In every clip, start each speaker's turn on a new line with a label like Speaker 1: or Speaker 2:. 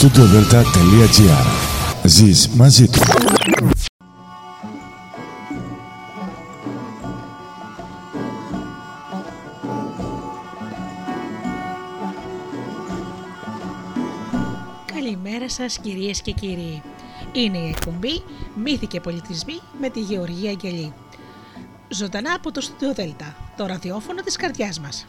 Speaker 1: studiodelta.gr Ζεις μαζί του.
Speaker 2: Καλημέρα σας κυρίες και κύριοι. Είναι η εκπομπή «Μύθοι και πολιτισμοί» με τη Γεωργία Αγγελή. Ζωντανά από το Studio Delta, το ραδιόφωνο της καρδιάς μας.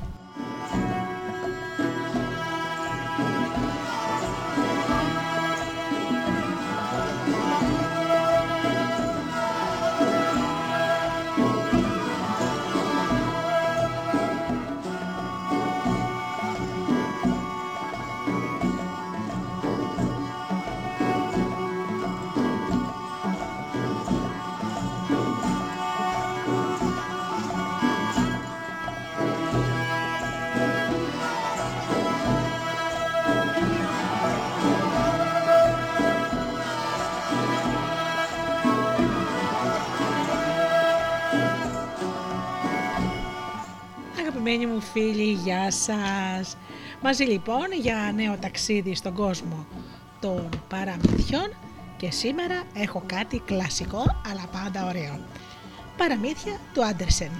Speaker 2: Αγαπημένοι μου φίλοι, γεια σας! Μαζί λοιπόν για νέο ταξίδι στον κόσμο των παραμυθιών και σήμερα έχω κάτι κλασικό αλλά πάντα ωραίο. Παραμύθια του Άντερσεν.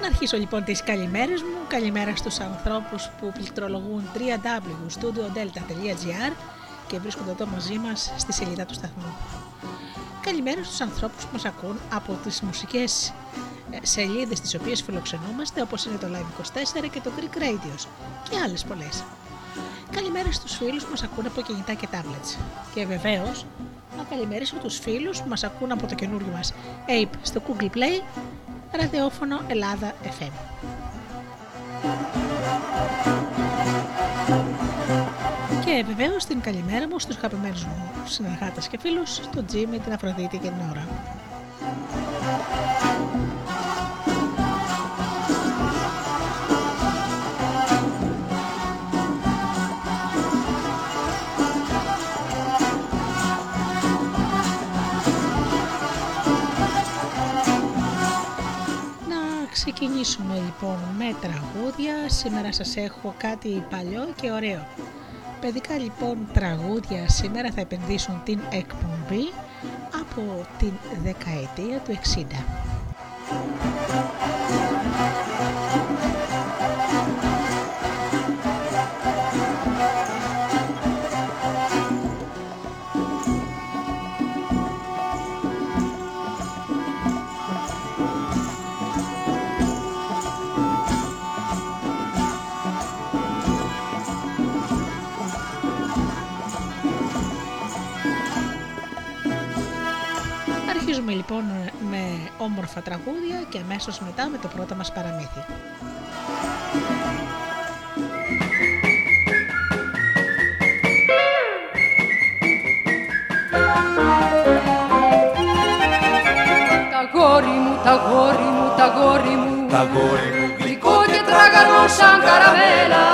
Speaker 2: Να αρχίσω λοιπόν τις καλημέρες μου. Καλημέρα στους ανθρώπους που πληκτρολογούν www.studiodelta.gr και βρίσκονται εδώ μαζί μας στη σελίδα του σταθμού. Καλημέρα στους ανθρώπους που μας ακούν από τις μουσικές ε, σελίδες τις οποίες φιλοξενούμαστε όπως είναι το Live24 και το Greek Radios και άλλες πολλές. Καλημέρα στους φίλους που μας ακούν από κινητά και tablets. Και βεβαίως να καλημερίσω τους φίλους που μας ακούν από το καινούριο μας Ape στο Google Play ραδιόφωνο Ελλάδα FM. Και βεβαίω την καλημέρα μου στους αγαπημένους μου συνεργάτες και φίλους, τον Τζίμι, την Αφροδίτη και την Ωρα. Να ξεκινήσουμε λοιπόν με τραγούδια. Σήμερα σας έχω κάτι παλιό και ωραίο. Παιδικά λοιπόν τραγούδια σήμερα θα επενδύσουν την εκπομπή από την δεκαετία του 60. Αρχίζουμε λοιπόν με όμορφα τραγούδια και αμέσως μετά με το πρώτο μας παραμύθι.
Speaker 3: Τα γόρι μου, τα γόρι μου, τα γόρι μου
Speaker 4: Τα γόρι μου
Speaker 3: Γλυκό και τραγανό σαν καραμέλα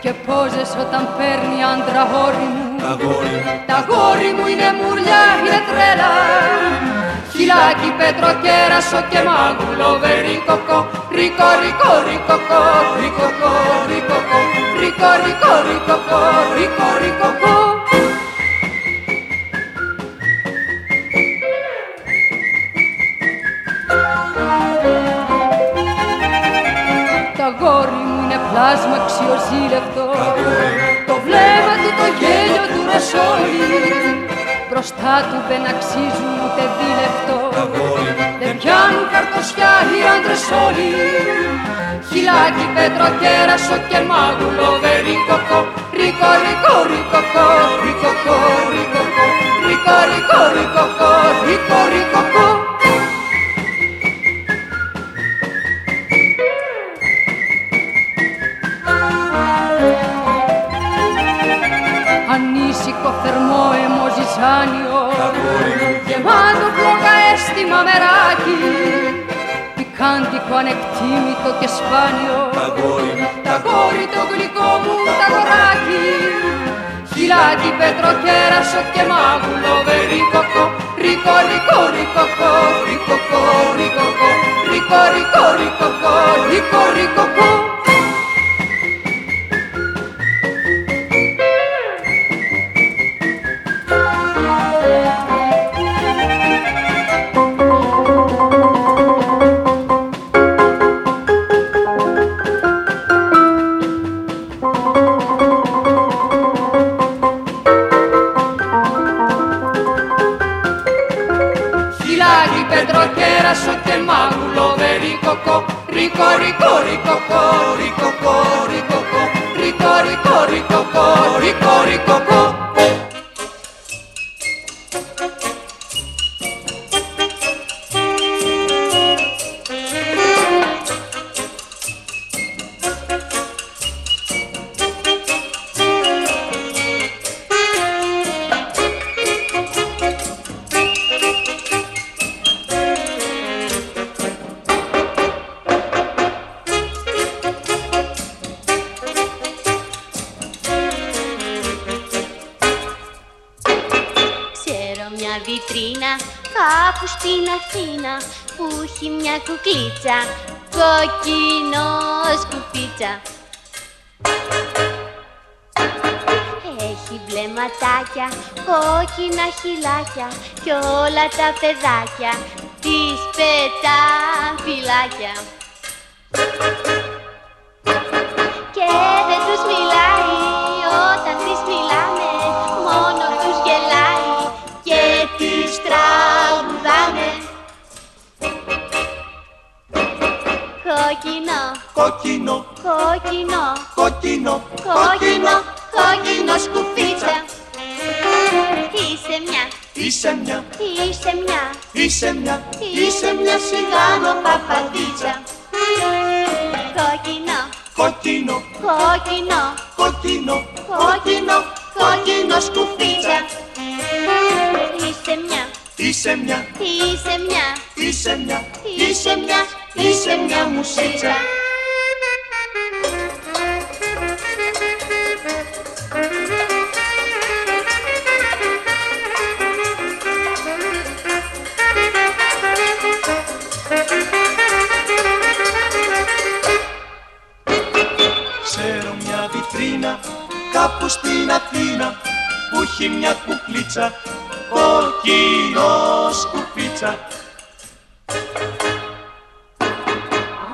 Speaker 3: Και πόζες όταν παίρνει άντρα γόρι μου
Speaker 4: Τα γόρι μου
Speaker 3: Τα γόρι μου είναι μουρλιά, είναι τρέλα. Χιλάκι, πέτρο, κέρασο και μάγουλο βερίκοκο Ρίκο, ρίκο, ρίκοκο, ρίκοκο, ρίκοκο Ρίκο, ρίκο, ρίκοκο, ρίκο, ρίκοκο Τα γόρι μου είναι πλάσμα αξιοζήλευτο Το βλέμμα του, το γέλιο του ρεσόλι Μπροστά του δεν αξίζουν ούτε δίλεπτο. Δεν πιάνουν καρτοσιά οι άντρες όλοι. Χιλάκι, πέτρο, κέρασο και μάγουλο. Βερίκοκο Ρίκο, ρίκο, ρίκοκο, ρίκοκο, ρίκοκο Ρίκο, ρίκο, ρίκοκο, ρίκο, ρίκοκο το θερμό αιμοζησάνιο γεμάτο πλόκα αίσθημα μεράκι. Πικάντικο ανεκτήμητο και σπάνιο.
Speaker 4: Τα
Speaker 3: κόρη το γλυκό μου τα κοράκι χιλάκι πετροκέρασο και μάγουλο. Δε ρίκοκο ρίκο ρίκο ρίκοκο ρίκοκο ρίκοκο ρίκο ρίκο ρίκοκο ρίκο ρίκοκο
Speaker 5: τα παιδάκια της πετάν φυλάκια. Και δεν τους μιλάει όταν τις μιλάμε, μόνο τους γελάει και τις τραγουδάνε. Κόκκινο,
Speaker 4: κόκκινο,
Speaker 5: κόκκινο,
Speaker 4: κόκκινο,
Speaker 5: κόκκινο, κόκκινο σκουφίτσα. Είσαι μια,
Speaker 4: είσαι μια,
Speaker 5: είσαι μια,
Speaker 4: είσαι μια,
Speaker 5: είσαι μια σιγάνο παπαδίτσα. Κόκκινο,
Speaker 4: κόκκινο,
Speaker 5: κόκκινο,
Speaker 4: κόκκινο,
Speaker 5: κόκκινο, κόκκινο σκουφίτσα. Είσαι μια,
Speaker 4: είσαι μια,
Speaker 5: είσαι μια,
Speaker 4: είσαι μια,
Speaker 5: είσαι μια, είσαι μια μουσίτσα.
Speaker 4: Κουκλίτσα κόκκινος σκουφίτσα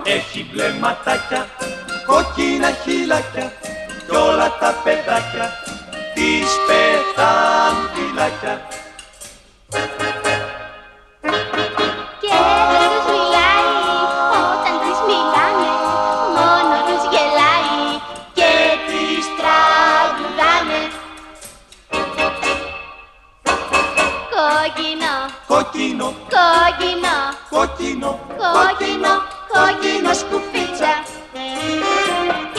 Speaker 4: Έχει μπλε ματάκια, κόκκινα χυλάκια κι όλα τα παιδάκια της πετάν φυλάκια.
Speaker 5: Κόκκινο,
Speaker 4: κόκκινο,
Speaker 5: κόκκινο,
Speaker 4: κόκκινο
Speaker 5: σκουφίτσα.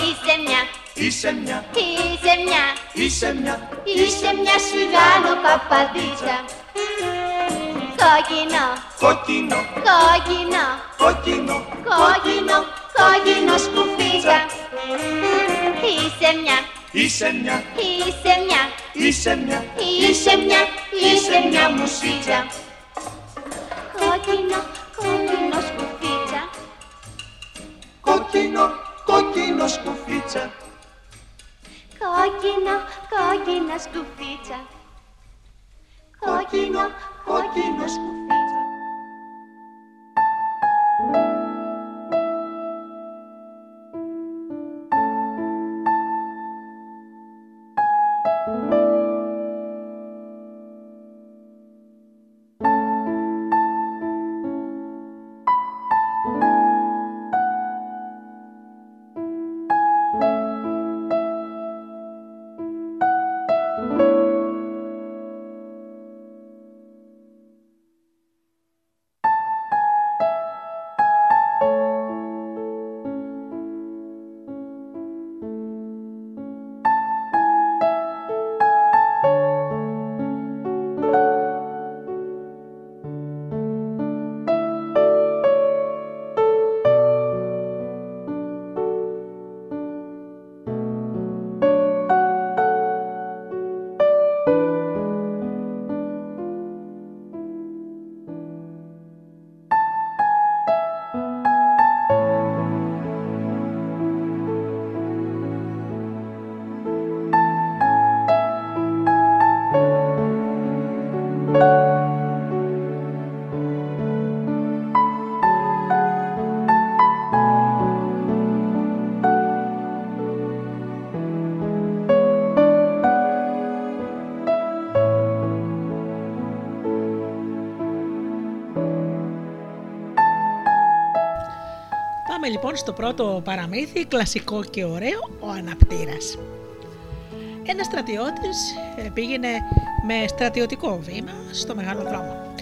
Speaker 5: Είσαι μια,
Speaker 4: είσαι μια,
Speaker 5: είσαι μια,
Speaker 4: είσαι μια,
Speaker 5: είσαι μια σιγάνο παπαδίτσα. Κόκκινο,
Speaker 4: κόκκινο,
Speaker 5: κόκκινο,
Speaker 4: κόκκινο,
Speaker 5: κόκκινο, κόκκινο σκουφίτσα. Είσαι μια,
Speaker 4: είσαι μια,
Speaker 5: είσαι μια,
Speaker 4: είσαι μια,
Speaker 5: είσαι μια, είσαι μια μουσίτσα. Κόκκινο, κόκκινο σκουφίτσα
Speaker 4: κόκκινο, κόκκινο σκουφίτσα.
Speaker 5: Κόκκινο, κόκκινο σκουφίτσα Κόκκινο, κόκκινο σκουφίτσα
Speaker 2: λοιπόν στο πρώτο παραμύθι, κλασικό και ωραίο, ο αναπτήρας. Ένας στρατιώτης ε, πήγαινε με στρατιωτικό βήμα στο μεγάλο δρόμο.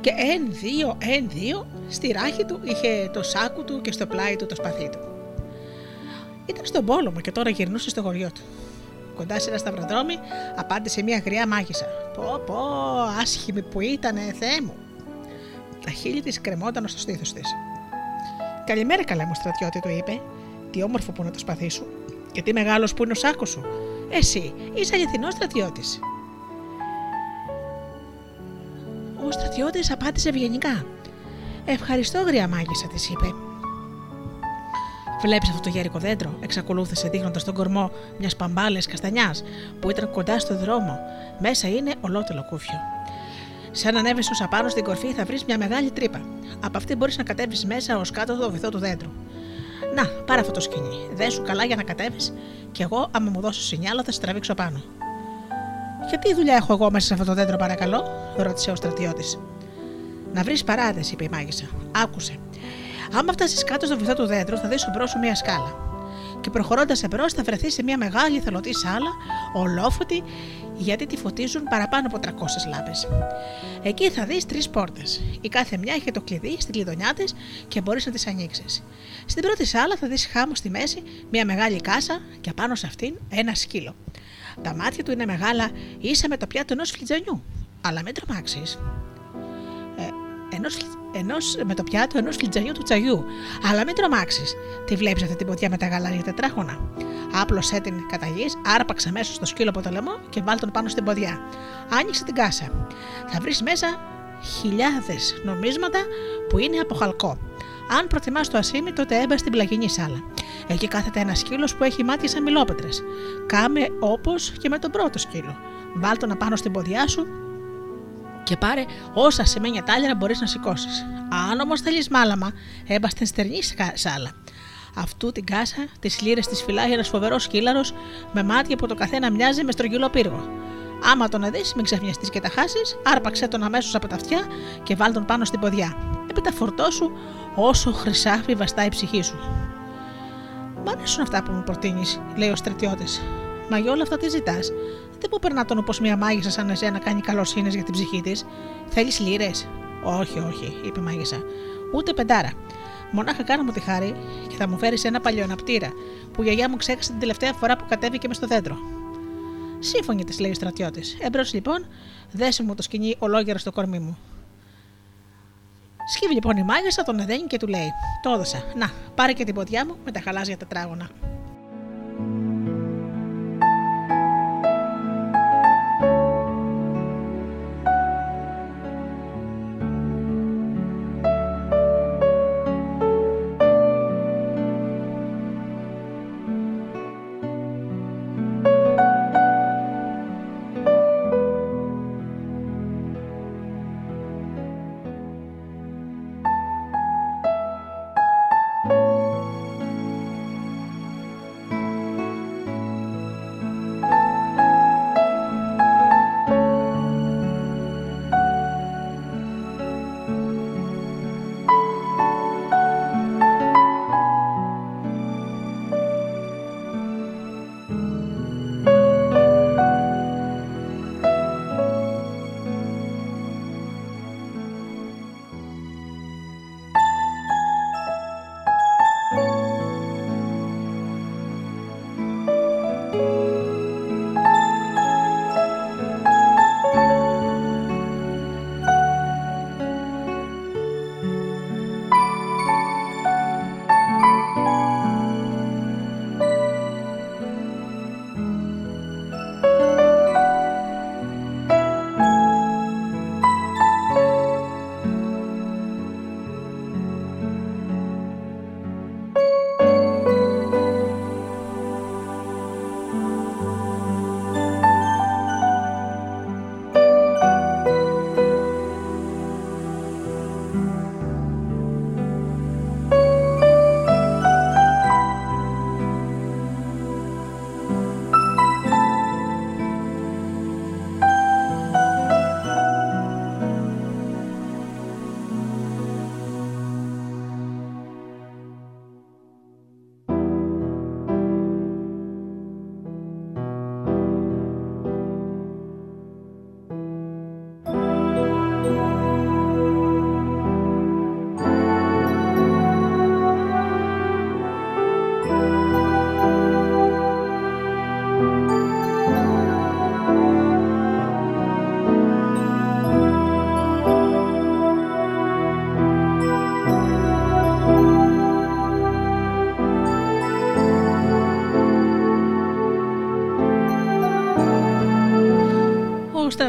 Speaker 2: Και εν δύο, εν δύο, στη ράχη του είχε το σάκου του και στο πλάι του το σπαθί του. Ήταν στον πόλεμο και τώρα γυρνούσε στο χωριό του. Κοντά σε ένα σταυροδρόμι απάντησε μια γριά μάγισσα. Πω πω, άσχημη που ήτανε, Θεέ μου. Τα χείλη της κρεμόταν στο στήθος της. Καλημέρα, καλά μου στρατιώτη, του είπε. Τι όμορφο που είναι το σπαθί σου. Και τι μεγάλος που είναι ο σάκος σου. Εσύ είσαι αληθινός στρατιώτης. Ο στρατιώτης απάντησε ευγενικά. Ευχαριστώ, γριά μάγισσα, της είπε. Βλέπεις αυτό το γέρικο δέντρο, εξακολούθησε δείχνοντας τον κορμό μιας παμπάλες καστανιάς που ήταν κοντά στο δρόμο. Μέσα είναι ολότελα κούφιο. Σαν ανέβεις ω απάνω στην κορφή, θα βρεις μια μεγάλη τρύπα. Από αυτή μπορείς να κατέβεις μέσα ως κάτω το βυθό του δέντρου. Να, πάρε αυτό το σκοινί. Δέσου καλά για να κατέβεις, και εγώ, άμα μου δώσεις σινιάλο, θα σε τραβήξω πάνω. Και τι δουλειά έχω εγώ μέσα σε αυτό το δέντρο, παρακαλώ, ρώτησε ο στρατιώτης. Να βρεις παράδε, είπε η μάγισσα. Άκουσε. Άμα φτάσεις κάτω στο βυθό του δέντρου, θα δεις μπρος σου μια σκάλα. Και προχωρώντας εμπρός, θα βρεθείς σε μια μεγάλη θελωτή σάλα, ολόφωτη, γιατί τη φωτίζουν παραπάνω από 300 λάμπε. Εκεί θα δεις τρεις πόρτες. Η κάθε μια έχει το κλειδί στη κλειδονιά της και μπορείς να τις ανοίξεις. Στην πρώτη σάλα θα δεις χάμο στη μέση, μια μεγάλη κάσα και απάνω σε αυτήν ένα σκύλο. Τα μάτια του είναι μεγάλα, ίσα με το πιάτο ενός φλιτζανιού. Αλλά μην τρομάξεις. Ε, ενός, ενός, με το πιάτο ενός φλιτζανιού του τσαγιού. Αλλά μην τρομάξεις. Τη βλέπεις αυτή την ποτιά με τα γαλάζια τετράχωνα. Άπλωσέ την κατά γης, άρπαξε μέσα στο σκύλο από το λαιμό και βάλ τον πάνω στην ποδιά. Άνοιξε την κάσα. Θα βρεις μέσα χιλιάδες νομίσματα που είναι από χαλκό. Αν προτιμάς το ασίμι, τότε έμπα στην πλαγινή σάλα. Εκεί κάθεται ένας σκύλος που έχει μάτια σαν μιλόπετρες. Κάμε όπως και με τον πρώτο σκύλο. Βάλ τον απάνω στην ποδιά σου και πάρε όσα σημαίνια τάλιρα μπορείς να σηκώσεις. Αν όμως θέλεις μάλαμα, έμπας στην στερνή σάλα. Αυτού την κάσα, τις λύρες της φυλάει ένα φοβερός σκύλαρος με μάτια που το καθένα μοιάζει με στρογγυλό πύργο. Άμα τον δεις, μην ξαφνιαστείς και τα χάσεις, άρπαξε τον αμέσως από τα αυτιά και βάλ τον πάνω στην ποδιά. Έπειτα φορτώσου όσο χρυσάφι βαστάει η ψυχή σου. Μ' αρέσουν αυτά που μου προτείνεις, λέει ο στρατιώτης. Μα για όλα αυτά τι ζητάς. Δεν μου περνά τον όπως μια μάγισσα σαν εσένα να κάνει καλοσύνε για την ψυχή της. Θέλεις λύρε. Όχι, όχι, είπε η μάγισσα. Ούτε πεντάρα. Μονάχα κάνω μου τη χάρη και θα μου φέρεις ένα παλιοναπτήρα που η γιαγιά μου ξέχασε την τελευταία φορά που κατέβηκε μες στο δέντρο. Σύμφωνη της λέει ο στρατιώτης. Εμπρός λοιπόν, δέσε μου το σκηνή ολόγερα στο κορμί μου. Σκύβει λοιπόν η μάγισσα, τον εδένει και του λέει: Το έδωσα. Να, πάρε και την ποδιά μου με τα χαλάζια τετράγωνα.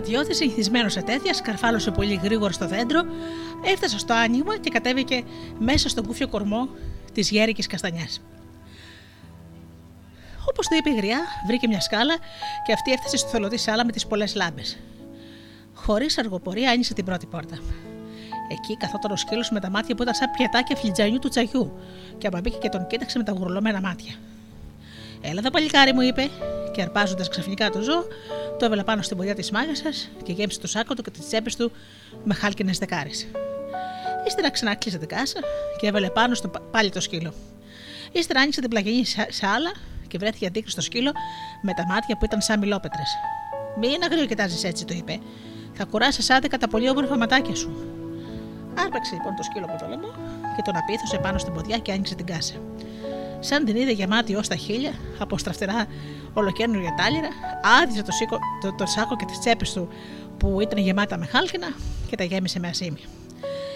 Speaker 2: Στρατιώτης, συνηθισμένο σε τέτοια, σκαρφάλωσε πολύ γρήγορα στο δέντρο, έφτασε στο άνοιγμα και κατέβηκε μέσα στον κούφιο κορμό της γέρικης καστανιάς. Όπως το είπε η γριά, βρήκε μια σκάλα και αυτή έφτασε στο θολωτή σάλα με τις πολλές λάμπες. Χωρίς αργοπορία άνοιξε την πρώτη πόρτα. Εκεί καθόταν ο σκύλος με τα μάτια που ήταν σαν πιατάκια φλιτζανιού του τσαγιού, και αμπαμπήκε και τον κοίταξε με τα γουρλωμένα μάτια. Έλα εδώ, παλικάρι μου, είπε, και αρπάζοντας ξαφνικά το ζώο, το έβαλε πάνω στην ποδιά της μάγισσα και γέμισε το σάκο του και τις τσέπες του με χάλκινες δεκάρες. Ύστερα ξανάκλεισε την κάσα και έβαλε πάνω στο πάλι το σκύλο. Ύστερα άνοιξε την πλαγινή σάλα και βρέθηκε αντίκρι στο σκύλο με τα μάτια που ήταν σαν μιλόπετρες. Μην αγρίο κοιτάζει έτσι, το είπε. Θα κουράσεις άδικα τα πολύ όμορφα ματάκια σου. Άρπαξε λοιπόν το σκύλο από το λαιμό και τον απίθωσε πάνω στην ποδιά και άνοιξε την κάσα. Σαν την είδε γεμάτη ως τα χίλια από στραφτερά ολοκένουργια τάλιρα, άδεισε το, σίκο, το, το σάκο και τις τσέπες του που ήταν γεμάτα με χάλκινα και τα γέμισε με ασίμι.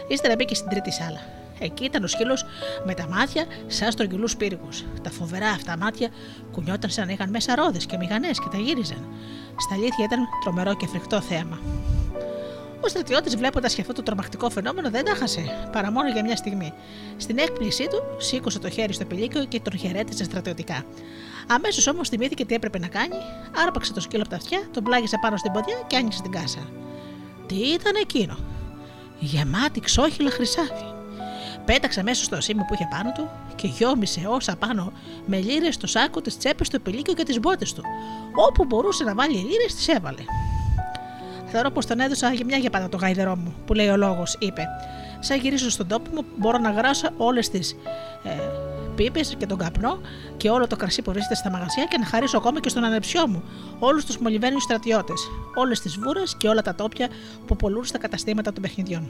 Speaker 2: Ύστερα μπήκε στην τρίτη σάλα. Εκεί ήταν ο σκύλος με τα μάτια σαν στρογγυλούς πύργους. Τα φοβερά αυτά μάτια κουνιόταν σαν να είχαν μέσα ρόδες και μηγανέ και τα γύριζαν. Στα αλήθεια ήταν τρομερό και φρικτό θέαμα. Ο στρατιώτης, βλέποντας και αυτό το τρομακτικό φαινόμενο, δεν τα χάσε, παρά μόνο για μια στιγμή. Στην έκπλησή του, σήκωσε το χέρι στο πηλίκιο και τον χαιρέτησε στρατιωτικά. Αμέσως όμως θυμήθηκε τι έπρεπε να κάνει, άρπαξε το σκύλο από τα αυτιά, τον πλάγισε πάνω στην ποδιά και άνοιξε την κάσα. Τι ήταν εκείνο, γεμάτη ξόχυλα χρυσάφι. Πέταξε μέσα στο σήμη που είχε πάνω του και γιόμισε όσα πάνω με λίρε στο σάκο, τις τσέπες, το πηλίκιο και τις μπότες του. Όπου μπορούσε να βάλει λίρε, τις έβαλε. Θεωρώ πως τον έδωσα για μια για πάντα το γαϊδερό μου, που λέει ο λόγος, είπε. Σαν γυρίσω στον τόπο μου, μπορώ να γράσω όλες τις ε, πίπες και τον καπνό και όλο το κρασί που βρίσκεται στα μαγαζιά και να χαρίσω ακόμα και στον ανεψιό μου όλους τους μολυμένου στρατιώτες, όλες τις βούρες και όλα τα τόπια που πολλούν στα καταστήματα των παιχνιδιών.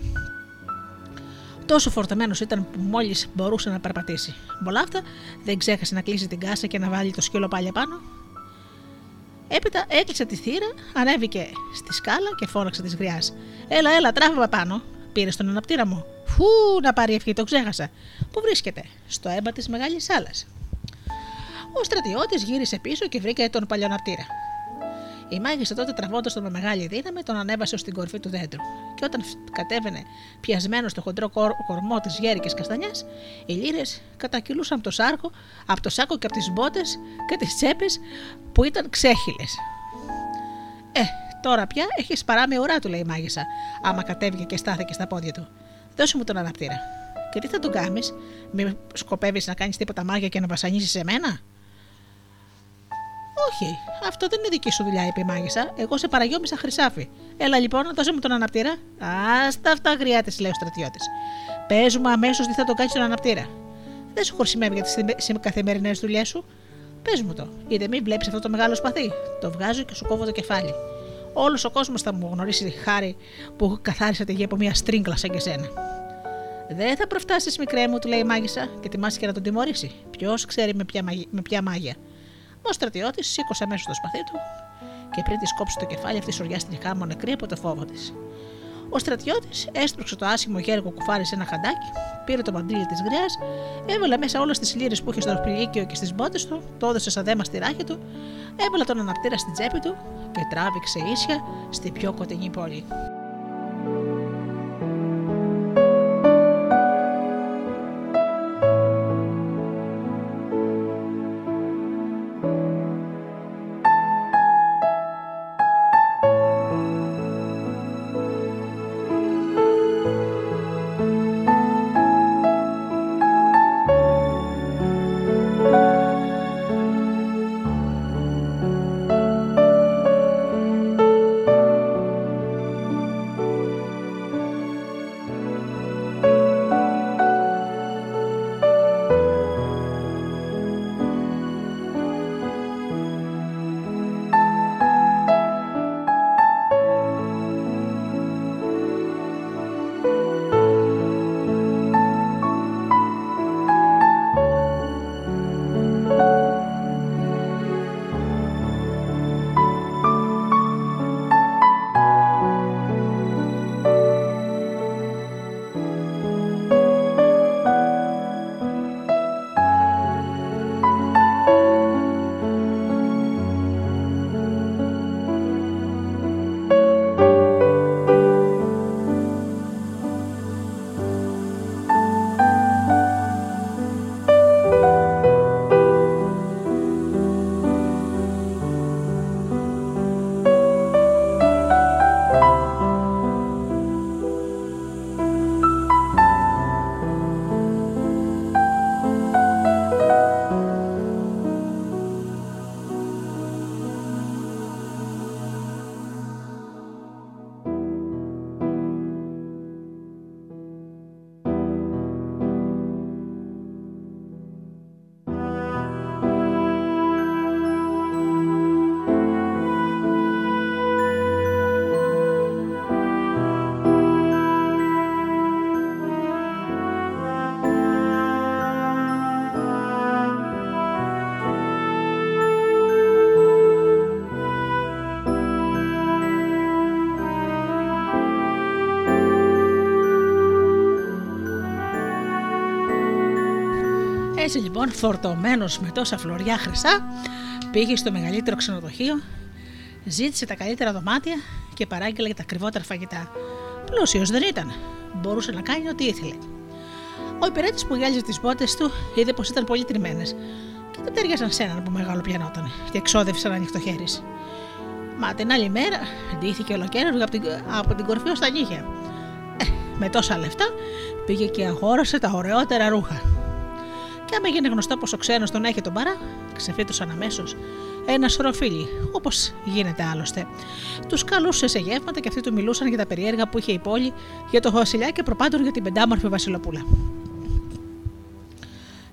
Speaker 2: Τόσο φορτωμένος ήταν που μόλις μπορούσε να περπατήσει. Με αυτά δεν ξέχασε να κλείσει την κάσα και να βάλει το σκύλο πάλι πάνω Έπειτα έκλεισε τη θύρα, ανέβηκε στη σκάλα και φώναξε της γριάς. Έλα, έλα, τράβαμε πάνω. Πήρε στον αναπτήρα μου. Φου, να πάρει ευχή, το ξέχασα. Πού βρίσκεται, στο έμπα της μεγάλης άλλα. Ο στρατιώτης γύρισε πίσω και βρήκε τον παλιοναπτήρα. Η μάγισσα τότε τραβώντας τον με μεγάλη δύναμη τον ανέβασε ω την κορφή του δέντρου. Και όταν κατέβαινε πιασμένος στο χοντρό κορμό της γέρικης καστανιάς, οι λύρες κατακυλούσαν από το, σάρκο, από το σάκο και από τις μπότες και τις τσέπες που ήταν ξέχυλες. Ε, τώρα πια έχεις παράμε ουρά, του λέει η μάγισσα, άμα κατέβηκε και στάθηκε στα πόδια του. Δώσε μου τον αναπτήρα. Και τι θα τον κάνεις, μη σκοπεύεις να κάνεις τίποτα μάγια και να βασανίσεις εμένα; Όχι, αυτό δεν είναι δική σου δουλειά, είπε η μάγισσα. Εγώ σε παραγιώμησα χρυσάφι. Έλα λοιπόν, δώσε μου τον αναπτήρα. Άστα αυτά, γριά της, λέει ο στρατιώτης. Παίζουμε αμέσως τι θα τον κάνει τον αναπτήρα. Δεν σου χρησιμεύει για τις καθημερινές δουλειές σου. Πες μου το, είτε μην βλέπεις αυτό το μεγάλο σπαθί. Το βγάζω και σου κόβω το κεφάλι. Όλος ο κόσμος θα μου γνωρίσει τη χάρη που καθάρισα τη γη από μια στρίγκλα σαν και σένα. Δεν θα προφτάσεις, μικρέ μου, του λέει η μάγισσα, και τιμάσει και να τον τιμωρήσει. Ποιος ξέρει με ποια, με ποια μάγια. Ο στρατιώτης σήκωσε αμέσως το σπαθί του και πριν της κόψει το κεφάλι, αυτή σοριάστηκε χάμω νεκρή από το φόβο της. Ο στρατιώτης έστρωξε το άσχημο γέργο κουφάρι σε ένα χαντάκι, πήρε το μαντίλι της γριάς, έβαλε μέσα όλες τις λίρες που είχε στο πληλίκιο και στις μπότες του, το έδωσε σαν δέμα στη ράχη του, έβαλε τον αναπτήρα στην τσέπη του και τράβηξε ίσια στη πιο κοντινή πόλη. Έτσι λοιπόν, φορτωμένος με τόσα φλωριά χρυσά, πήγε στο μεγαλύτερο ξενοδοχείο, ζήτησε τα καλύτερα δωμάτια και παράγγειλε τα ακριβότερα φαγητά. Πλούσιος δεν ήταν. Μπορούσε να κάνει ό,τι ήθελε. Ο υπηρέτης που γέλιζε τις μπότες του είδε πως ήταν πολύ τριμμένες και δεν ταιριάζαν σε έναν που μεγάλο πιανόταν και εξόδευσε ένα ανοιχτό χέρις. Μα την άλλη μέρα ντύθηκε ολοκαίρι από την, από την κορφή ως τα νύχια. Ε, με τόσα λεφτά πήγε και αγόρασε τα ωραιότερα ρούχα. Και άμα έγινε γνωστό πως ο ξένος τον έχει τον παρά, ξεφύτρωσαν αμέσως ένα σωρό φίλοι, όπως γίνεται άλλωστε. Τους καλούσε σε γεύματα και αυτοί του μιλούσαν για τα περίεργα που είχε η πόλη, για το Βασιλιά και προπάντων για την πεντάμορφη Βασιλοπούλα.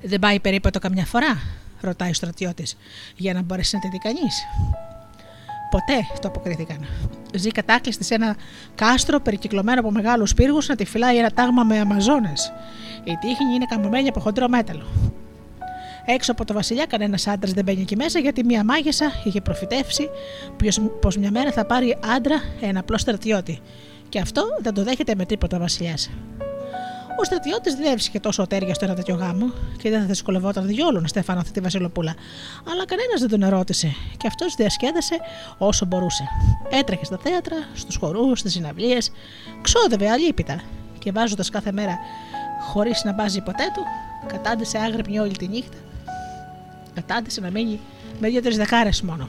Speaker 2: Δεν πάει περίπατο καμιά φορά, ρωτάει ο στρατιώτης, για να μπορέσει να τη δει κανείς. Ποτέ, το αποκρίθηκαν. Ζει κατάκλειστη σε ένα κάστρο περικυκλωμένο από μεγάλους πύργους να τη φυλάει ένα τάγμα με Αμαζόνες. Η τύχη είναι καμωμένη από χοντρό μέταλλο. Έξω από το βασιλιά, κανένας άντρας δεν μπαίνει εκεί μέσα γιατί μία μάγισσα είχε προφητεύσει πως μια μέρα θα πάρει άντρα ένα απλό στρατιώτη. Και αυτό δεν το δέχεται με τίποτα ο βασιλιάς. Ο στρατιώτης δεν έβρισκε τόσο τέρια στο ένα τέτοιο γάμο και δεν θα δυσκολευόταν διόλου να στεφανώθει τη Βασιλοπούλα. Αλλά κανένας δεν τον ερώτησε και αυτός διασκέδασε όσο μπορούσε. Έτρεχε στα θέατρα, στους χορού, στις συναυλίες, ξόδευε αλίπητα και βάζοντας κάθε μέρα χωρίς να μπάζει ποτέ του, κατάντησε άγρυπνη όλη τη νύχτα. Κατάντησε να μείνει με δύο-τρεις δεκάρες μόνο.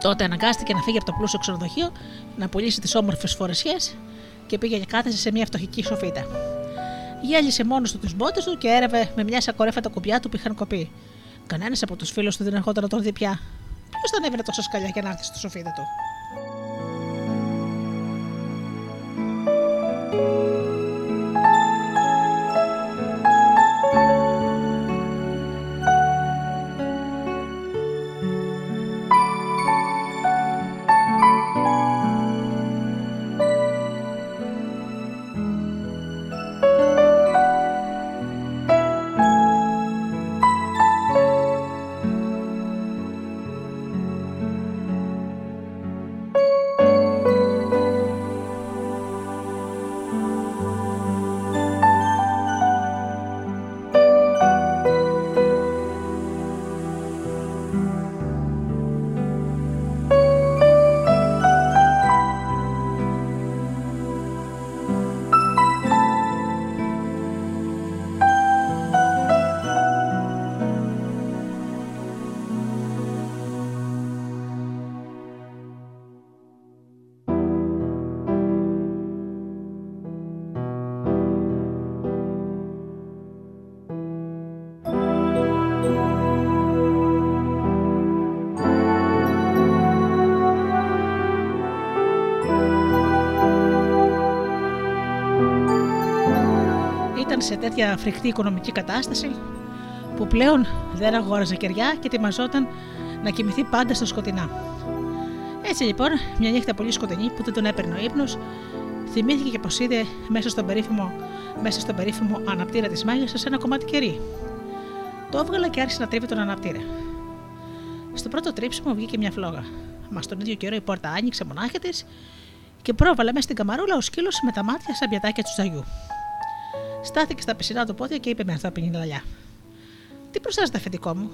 Speaker 2: Τότε αναγκάστηκε να φύγει από το πλούσιο ξενοδοχείο, να πουλήσει τις όμορφες φορεσιές και πήγε και κάθεσε σε μια φτωχική σοφίτα. Γέλισε μόνος του τις μπότες του και έρευε με μια σακορέφα τα κουμπιά του που είχαν κοπεί. Κανένας από τους φίλους του δεν ερχόταν να τον δει πια. Ποιος θα ανέβαινε τόσο σκαλιά για να έρθει στη σοφίτα του; Τέτοια φρικτή οικονομική κατάσταση που πλέον δεν αγόραζε κεριά και ετοιμαζόταν να κοιμηθεί πάντα στα σκοτεινά. Έτσι λοιπόν, μια νύχτα πολύ σκοτεινή που δεν τον έπαιρνε ο ύπνος, θυμήθηκε και πως είδε μέσα στον περίφημο, μέσα στον περίφημο αναπτήρα της μάγισσας ένα κομμάτι κερί. Το έβγαλε και άρχισε να τρίβει τον αναπτήρα. Στο πρώτο τρίψιμο βγήκε μια φλόγα. Μας τον ίδιο καιρό η πόρτα άνοιξε μονάχα της και πρόβαλε μέσα στην καμαρούλα ο σκύλος με τα μάτια σαν πιατάκια του ζαγιού. Στάθηκε στα πισινά του πόδια και είπε με ανθρώπινη λαλιά. Τι προσθέσατε, αφεντικό μου;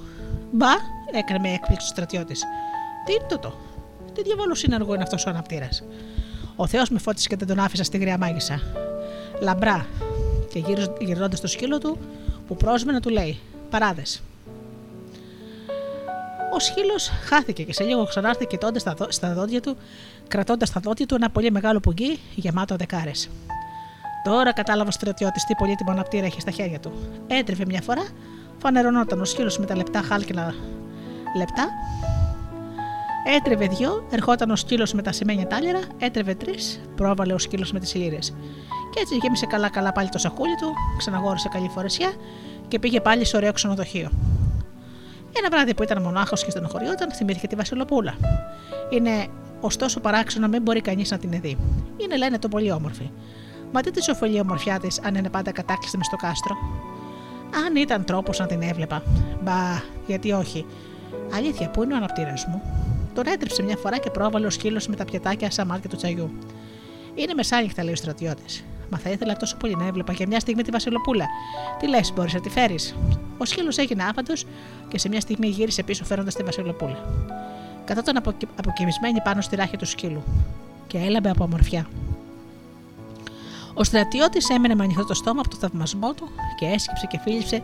Speaker 2: Μπα, έκανε με έκπληξη ο στρατιώτης. Τι είναι τούτο; Τι διαβόλου συνεργό είναι αυτός ο αναπτήρας; Ο Θεός με φώτισε και δεν τον άφησα στη γριά μάγισσα. Λαμπρά. Και γυρνώντα το σκύλο του, που πρόσμενα του λέει: Παράδες. Ο σκύλος χάθηκε και σε λίγο ξανάρθε κοιτώντας στα δόντια του, κρατώντας στα δόντια του ένα πολύ μεγάλο πουγγί γεμάτο δεκάρες. Τώρα κατάλαβε ο στρατιώτης τι πολύτιμο αναπτήρα έχει στα χέρια του. Έτρεβε μια φορά, φανερωνόταν ο σκύλος με τα λεπτά χάλκινα λεπτά. Έτρεβε δυο, ερχόταν ο σκύλος με τα σημαίνια τάλιρα, έτρεβε τρεις, πρόβαλε ο σκύλος με τις λίρε. Και έτσι γέμισε καλά-καλά πάλι το σακούλι του, ξαναγόρισε καλή φορεσιά και πήγε πάλι στο ωραίο ξενοδοχείο. Ένα βράδυ που ήταν μονάχος και στενοχωριόταν, θυμήθηκε τη Βασιλοπούλα. Είναι ωστόσο παράξενο να μην μπορεί κανείς να την δει. Είναι λένε το πολύ όμορφη. Μα τι τη ωφελεί η ομορφιά της αν είναι πάντα κατάκλειστη μες στο κάστρο. Αν ήταν τρόπος να την έβλεπα. Μπα, γιατί όχι. Αλήθεια, πού είναι ο αναπτήρας μου; Τον έτρεψε μια φορά και πρόβαλε ο σκύλος με τα πιατάκια σαν μάτια του τσαγιού. Είναι μεσάνυχτα, λέει ο στρατιώτης. Μα θα ήθελα τόσο πολύ να έβλεπα για μια στιγμή τη Βασιλοπούλα. Τι λες, μπορείς να τη φέρεις; Ο σκύλος έγινε άφαντος και σε μια στιγμή γύρισε πίσω φέροντας τη Βασιλοπούλα. Καθόταν αποκοιμισμένη πάνω στη ράχη του σκύλου και έλαμπε από αμορφιά. Ο στρατιώτης έμενε με ανοιχτό το στόμα από το θαυμασμό του και έσκυψε και φίλησε,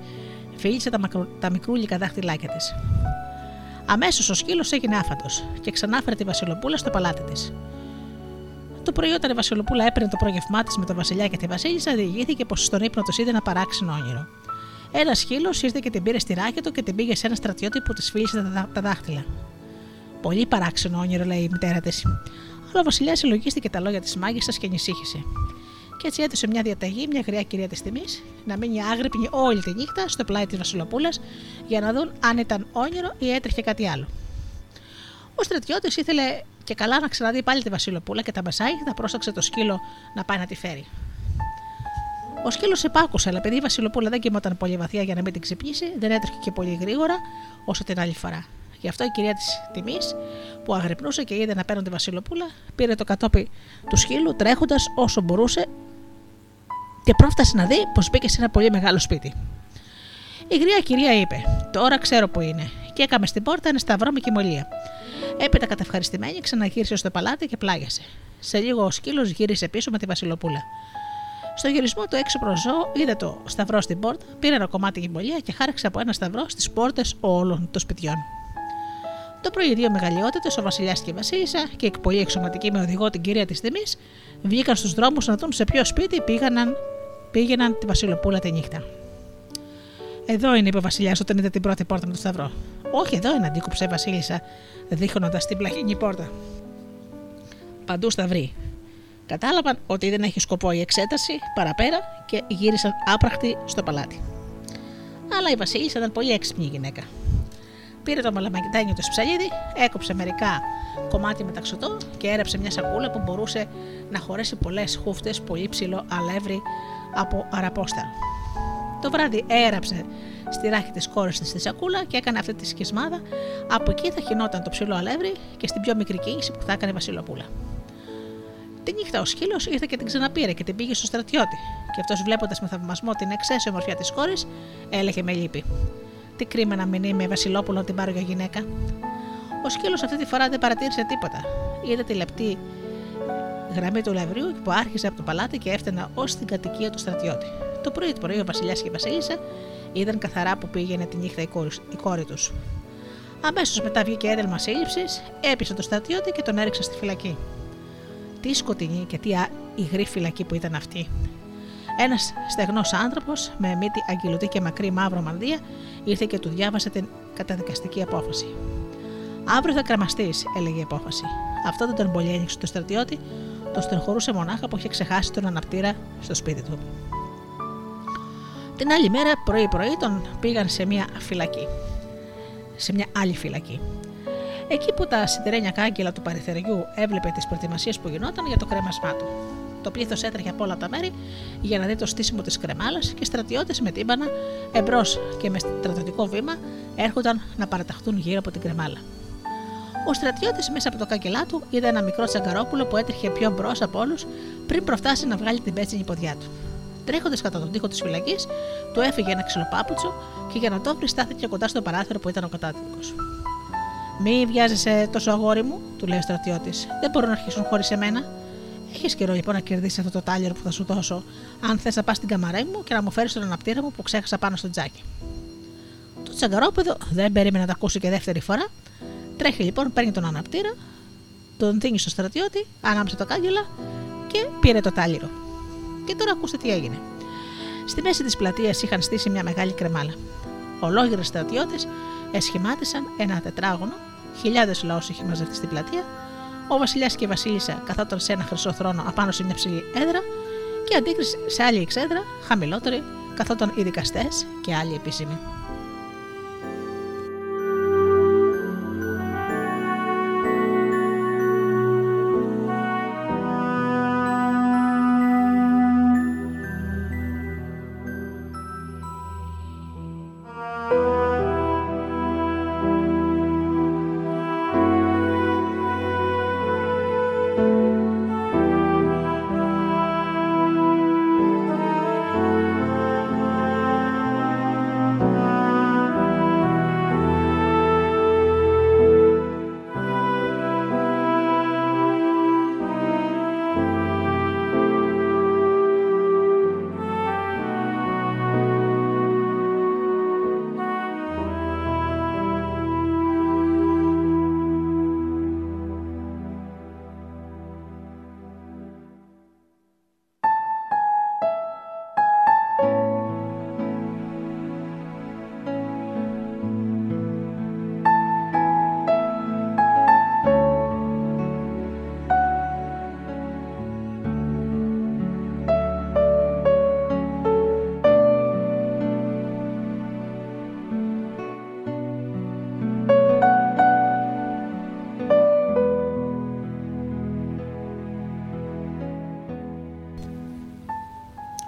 Speaker 2: φίλησε τα, μακρου, τα μικρούλικα δάχτυλάκια της. Αμέσως ο σκύλος έγινε άφαντος και ξανάφερε τη Βασιλοπούλα στο παλάτι της. Το πρωί, όταν η Βασιλοπούλα έπαιρνε το πρόγευμά της με τον Βασιλιά και τη Βασίλισσα, διηγήθηκε πως στον ύπνο του είδε ένα παράξενο όνειρο. Ένας σκύλος ήρθε και την πήρε στη ράκη του και την πήγε σε ένα στρατιώτη που της φίλησε τα δάχτυλα. Πολύ παράξενο όνειρο, λέει η μητέρα της. Αλλά ο Βασιλιάς συλλογίστηκε τα λόγια της μάγισσας και ανησύχησε. Και έτσι έδωσε μια διαταγή, μια γριά κυρία της τιμής, να μείνει άγρυπνη όλη τη νύχτα στο πλάι της Βασιλοπούλας για να δουν αν ήταν όνειρο ή έτρεχε κάτι άλλο. Ο στρατιώτης ήθελε και καλά να ξαναδεί πάλι τη Βασιλοπούλα και τα μεσάει, θα πρόσταξε το σκύλο να πάει να τη φέρει. Ο σκύλος επάκουσε, αλλά επειδή η Βασιλοπούλα δεν κοιμόταν πολύ βαθιά για να μην την ξυπνήσει, δεν έτρεχε και πολύ γρήγορα όσο την άλλη φορά. Γι' αυτό η κυρία της τιμής, που αγρυπνούσε και είδε να παίρνουν τη Βασιλοπούλα, πήρε το κατόπι του σκύλου τρέχοντας όσο μπορούσε και πρόφτασε να δει πως μπήκε σε ένα πολύ μεγάλο σπίτι. Η γριά κυρία είπε: Τώρα ξέρω που είναι, και έκαμε στην πόρτα ένα σταυρό με κοιμωλία. Έπειτα κατευχαριστημένη ξαναγύρισε στο παλάτι και πλάγιασε. Σε λίγο ο σκύλος γύρισε πίσω με τη Βασιλοπούλα. Στο γυρισμό του έξω προς ζώο είδε το σταυρό στην πόρτα, πήρε ένα κομμάτι γυμολία και χάρεξε από ένα σταυρό στις πόρτες όλων των σπιτιών. Το πρωί οι δύο μεγαλειότητες, ο Βασιλιάς και η Βασίλισσα, και η πολύ εξωματική με οδηγό την κυρία της τιμής, βγήκαν στους δρόμους να δουν σε ποιο σπίτι πήγαιναν, πήγαιναν τη Βασιλοπούλα τη νύχτα. Εδώ είναι, είπε ο Βασιλιάς όταν είδε την πρώτη πόρτα με το σταυρό. Όχι, εδώ είναι, αντίκουψε η Βασίλισσα, δείχνοντας την πλαχινή πόρτα. Παντού σταυροί. Κατάλαβαν ότι δεν έχει σκοπό η εξέταση παραπέρα και γύρισαν άπραχτοι στο παλάτι. Αλλά η Βασίλισσα ήταν πολύ έξυπνη γυναίκα. Πήρε το μαλαμακιτάνιο του ψαλίδι, έκοψε μερικά κομμάτια μεταξωτό και έρεψε μια σακούλα που μπορούσε να χωρέσει πολλές χούφτες πολύ ψηλό αλεύρι από αραπόστα. Το βράδυ έραψε στη ράχη της κόρης της στη σακούλα και έκανε αυτή τη σκισμάδα. Από εκεί θα χινόταν το ψηλό αλεύρι και στην πιο μικρή κίνηση που θα έκανε η Βασιλοπούλα. Τη νύχτα ο σκύλος ήρθε και την ξαναπήρε και την πήγε στο στρατιώτη. Και αυτός βλέποντας με θαυμασμό την εξαίσια ομορφιά της κόρης, έλεγε με λύπη. Τι κρίμα να μην είμαι Βασιλόπουλο να την πάρω για γυναίκα. Ο σκύλος αυτή τη φορά δεν παρατήρησε τίποτα. Είδε τη λεπτή γραμμή του λαβρίου που άρχισε από το παλάτι και έφτανε ως την κατοικία του στρατιώτη. Το πρωί το πρωί ο Βασιλιάς και η Βασίλισσα είδαν καθαρά που πήγαινε τη νύχτα η κόρη, η κόρη τους. Αμέσως μετά βγήκε ένταλμα σύλληψης, έπεισε τον στρατιώτη και τον έριξε στη φυλακή. Τι σκοτεινή και τι υγρή φυλακή που ήταν αυτή. Ένας στεγνός άνθρωπος με μύτη αγγελωτή και μακρύ μαύρο μανδύα ήρθε και του διάβασε την καταδικαστική απόφαση. Αύριο θα κραμαστεί, έλεγε η απόφαση. Αυτό δεν τον πολύ ένιξε το στρατιώτη, το στενχωρούσε μονάχα που είχε ξεχάσει τον αναπτήρα στο σπίτι του. Την άλλη μέρα, πρωί-πρωί, τον πήγαν σε μια φυλακή. Σε μια άλλη φυλακή. Εκεί που τα σιδερένια κάγκελα του παρεθεριού έβλεπε τις προετοιμασίες που γινόταν για το κρέμασμά του. Το πλήθος έτρεχε από όλα τα μέρη για να δει το στήσιμο της κρεμάλας και στρατιώτες με τύμπανα εμπρός και με στρατιωτικό βήμα έρχονταν να παραταχθούν γύρω από την κρεμάλα. Ο στρατιώτης μέσα από το κάγκελά του είδε ένα μικρό τσαγκαρόπουλο που έτρεχε πιο μπρος από όλους πριν προφτάσει να βγάλει την πέτσινη ποδιά του. Τρέχοντας κατά τον τοίχο της φυλακής, του έφυγε ένα ξυλοπάπουτσο και για να το βρει στάθηκε κοντά στο παράθυρο που ήταν ο κατάδικος. Μη βιάζεσαι τόσο αγόρι μου, του λέει ο στρατιώτης. Δεν μπορούν να αρχίσουν χωρίς εμένα. Έχεις καιρό λοιπόν να κερδίσεις αυτό το τάλιρο που θα σου δώσω, αν θες να πας στην καμαρέ μου και να μου φέρεις τον αναπτήρα μου που ξέχασα πάνω στο τζάκι. Το τσαγκαρόπεδο δεν περίμενε να τα ακούσει και δεύτερη φορά. Τρέχει λοιπόν, παίρνει τον αναπτήρα, τον δίνει στο στρατιώτη, ανάψε το κάγκελα και πήρε το τάλιρο. Και τώρα ακούστε τι έγινε. Στη μέση της πλατείας είχαν στήσει μια μεγάλη κρεμάλα. Ολόγυρες στρατιώτες εσχημάτισαν ένα τετράγωνο, χιλιάδες λαός είχε μαζευτεί στην πλατεία ο Βασιλιάς και η Βασίλισσα καθόταν σε ένα χρυσό θρόνο απάνω σε μια ψηλή έδρα και αντίκριση σε άλλη εξέδρα, χαμηλότερη, καθόταν οι δικαστές και άλλοι επίσημοι.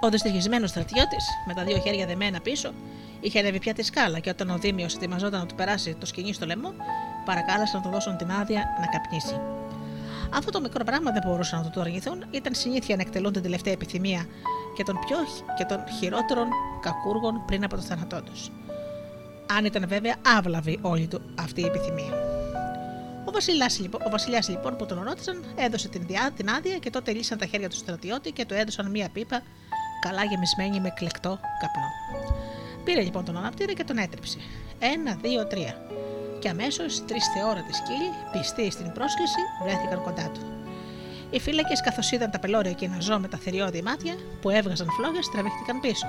Speaker 2: Ο δυστυχισμένος στρατιώτης, με τα δύο χέρια δεμένα πίσω, είχε ανέβει πια τη σκάλα και όταν ο Δήμιος ετοιμαζόταν να του περάσει το σκηνή στο λαιμό, παρακάλεσαν να του δώσουν την άδεια να καπνίσει. Αυτό το μικρό πράγμα δεν μπορούσαν να το αρνηθούν, ήταν συνήθεια να εκτελούν την τελευταία επιθυμία και των, πιο, και των χειρότερων κακούργων πριν από το θάνατό τους. Αν ήταν βέβαια άβλαβη όλη του αυτή η επιθυμία. Ο Βασιλιάς λοιπόν, ο βασιλιάς, λοιπόν που τον ρώτησαν έδωσε την, διά, την άδεια και τότε λύσαν τα χέρια του στρατιώτη και του έδωσαν μία πίπα καλά γεμισμένη με κλεκτό καπνό. Πήρε λοιπόν τον αναπτήρα και τον έτρεψε. Ένα, δύο, τρία. Και αμέσως τρεις θεόρατοι σκύλοι, πιστοί στην πρόσκληση, βρέθηκαν κοντά του. Οι φύλακες, καθώς είδαν τα πελώρια εκείνα ζώα με τα θηριώδη μάτια που έβγαζαν φλόγες, τραβήχτηκαν πίσω.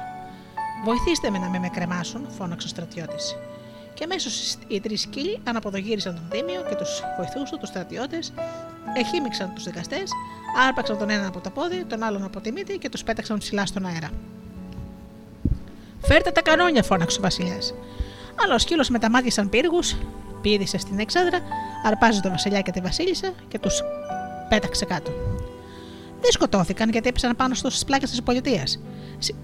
Speaker 2: Βοηθήστε με να με, με κρεμάσουν, φώναξε ο στρατιώτης. Και αμέσως οι τρεις σκύλοι αναποδογύρισαν τον Δήμιο και τους βοηθού τους, του στρατιώτες, εχήμιξαν τους δικαστές, άρπαξαν τον έναν από τα πόδια, τον άλλον από τη μύτη και τους πέταξαν ψηλά στον αέρα. Φέρτε τα κανόνια, φώναξε ο Βασιλιάς. Αλλά ο σκύλος με τα μάτια σαν πύργους πήδησε στην εξάδρα, αρπάζει τον Βασιλιά και τη Βασίλισσα και τους πέταξε κάτω. Δεν σκοτώθηκαν γιατί έπεσαν πάνω στις πλάκες της πολιτείας.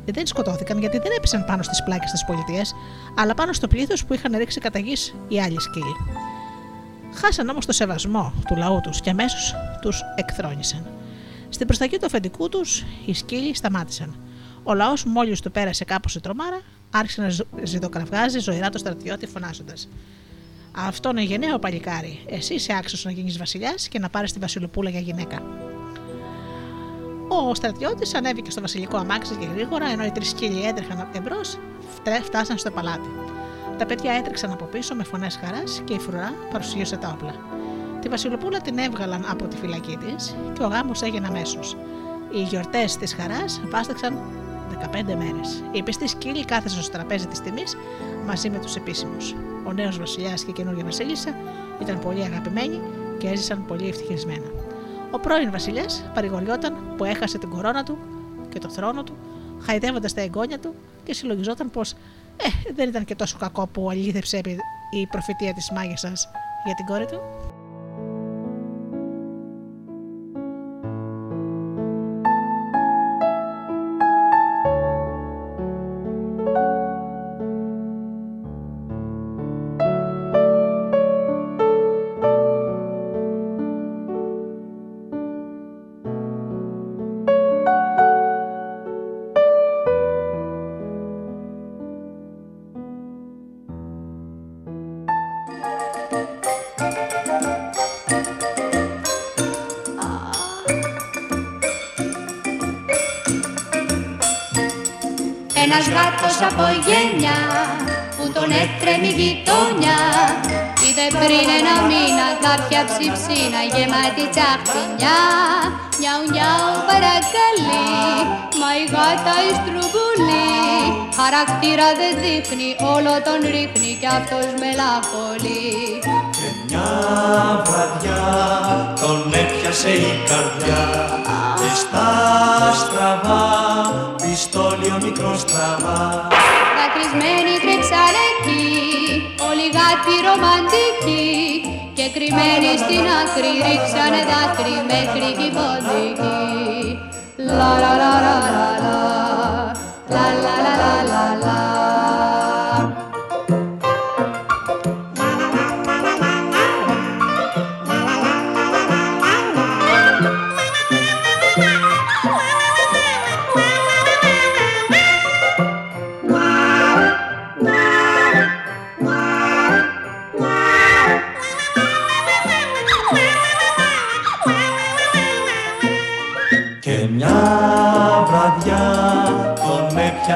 Speaker 2: Δεν σκοτώθηκαν γιατί δεν έπεσαν πάνω στις πλάκες της πολιτείας, αλλά πάνω στο πλήθος που είχαν ρίξει κατά γης οι άλλοι σκύλοι. Χάσαν όμως το σεβασμό του λαού τους και αμέσως τους εκθρόνησαν. Στην προσταγή του αφεντικού τους, οι σκύλοι σταμάτησαν. Ο λαός, μόλις του πέρασε κάπως η τρομάρα, άρχισε να ζητοκραυγάζει ζωηρά το στρατιώτη φωνάζοντας. Αυτό είναι γενναίο παλικάρι. Εσύ είσαι άξιος να γίνεις βασιλιάς και να πάρεις τη Βασιλοπούλα για γυναίκα. Ο στρατιώτης ανέβηκε στο βασιλικό αμάξι και γρήγορα, ενώ οι τρεις σκύλοι έτρεχαν εμπρό, φτάσαν στο παλάτι. Τα παιδιά έτρεξαν από πίσω με φωνές χαράς και η φρουρά παρουσίασε τα όπλα. Τη Βασιλοπούλα την έβγαλαν από τη φυλακή της και ο γάμος έγινε αμέσως. Οι γιορτές της χαράς βάσταξαν 15 μέρες. Οι πιστοί σκύλοι κάθεσαν στο τραπέζι της τιμής μαζί με τους επίσημους. Ο νέος βασιλιάς και η καινούργια βασίλισσα ήταν πολύ αγαπημένοι και έζησαν πολύ ευτυχισμένα. Ο πρώην βασιλιάς παρηγοριόταν που έχασε την κορώνα του και το θρόνο του, χαϊδεύοντας τα εγγόνια του και συλλογιζόταν πως ε, δεν ήταν και τόσο κακό που αλήθεψε η προφητεία της μάγισσας για την κόρη του.
Speaker 6: Ένας γάτος από γένια που τον έτρεμε η γειτόνια. Είδε πριν ένα μήνα κάποια ψιψίνα γεμάτη τσαχπινιά Νιάου νιάου παρακαλεί, μα η γάτα η στρουμπουλή Χαρακτήρα δεν δείχνει, όλο τον ρίχνει κι αυτός μελαγχολεί
Speaker 4: Και μια βραδιά τον έπιασε η καρδιά. Και στα στραβά, πιστόλιο μικρό
Speaker 6: στραβά. Δακρυσμένη κρυψαρέκη, όλοι γάτοι ρομαντικοί και κρυμμένη στην άκρη ρίξανε δάκρυ μέχρι και ποντική. Λα λα λα λα λα λα λα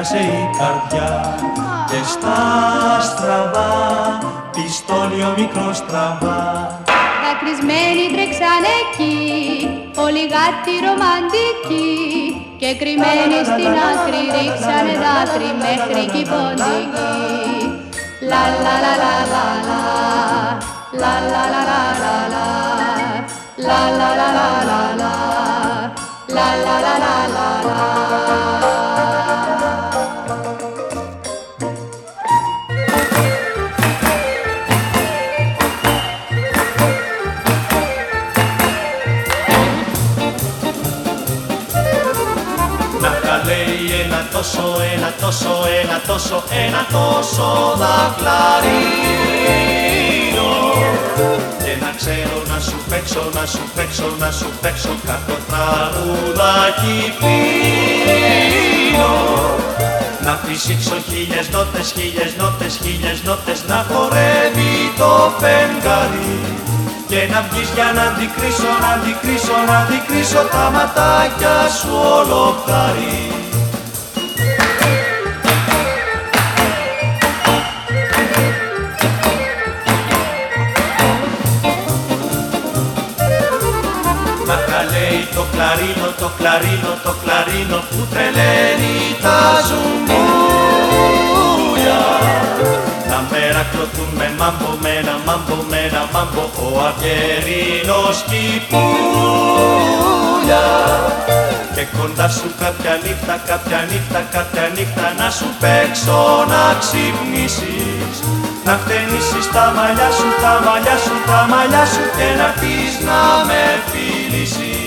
Speaker 4: τον έπιασε η καρδιά Και στα στραβά, πιστόλι ο μικρός τραβά
Speaker 6: Δακρυσμένοι τρέξαν εκεί, όλοι γάτοι ρομαντικοί και κρυμμένοι στην άκρη ρίξανε δάκρυ μέχρι κι ποντική. Λα λα λα λα λα λα, λα λα λα λα λα λα, λα λα λα λα λα λα, λα λα λα λα λα λα. Τόσο, ένα τόσο, ένα τόσο δαχλαρίνο και να ξέρω να σου παίξω, να σου παίξω, να σου παίξω κάποιο τραγουδάκι φίνο να φυσήξω χίλιες νότες, χίλιες νότες, χίλιες νότες να χορεύει το φεγγάρι. Και να βγεις για να αντικρίσω, να αντικρίσω, να αντικρίσω τα ματάκια σου ολοχάρι. Κλαρίνο, το κλαρίνο, το κλαρίνο που τρελαίνει τα ζουμπούλια. Τα μέρα κλωθούν με μάμπο, με ένα μάμπο, με ένα μάμπο, ο Αυγερίνος κυπούλια. Και κοντά σου κάποια νύχτα, κάποια νύχτα, κάποια νύχτα να σου παίξω να ξυπνήσεις να χτενίσεις τα μαλλιά σου, τα μαλλιά σου, τα μαλλιά σου και να πεις να με φίλησεις.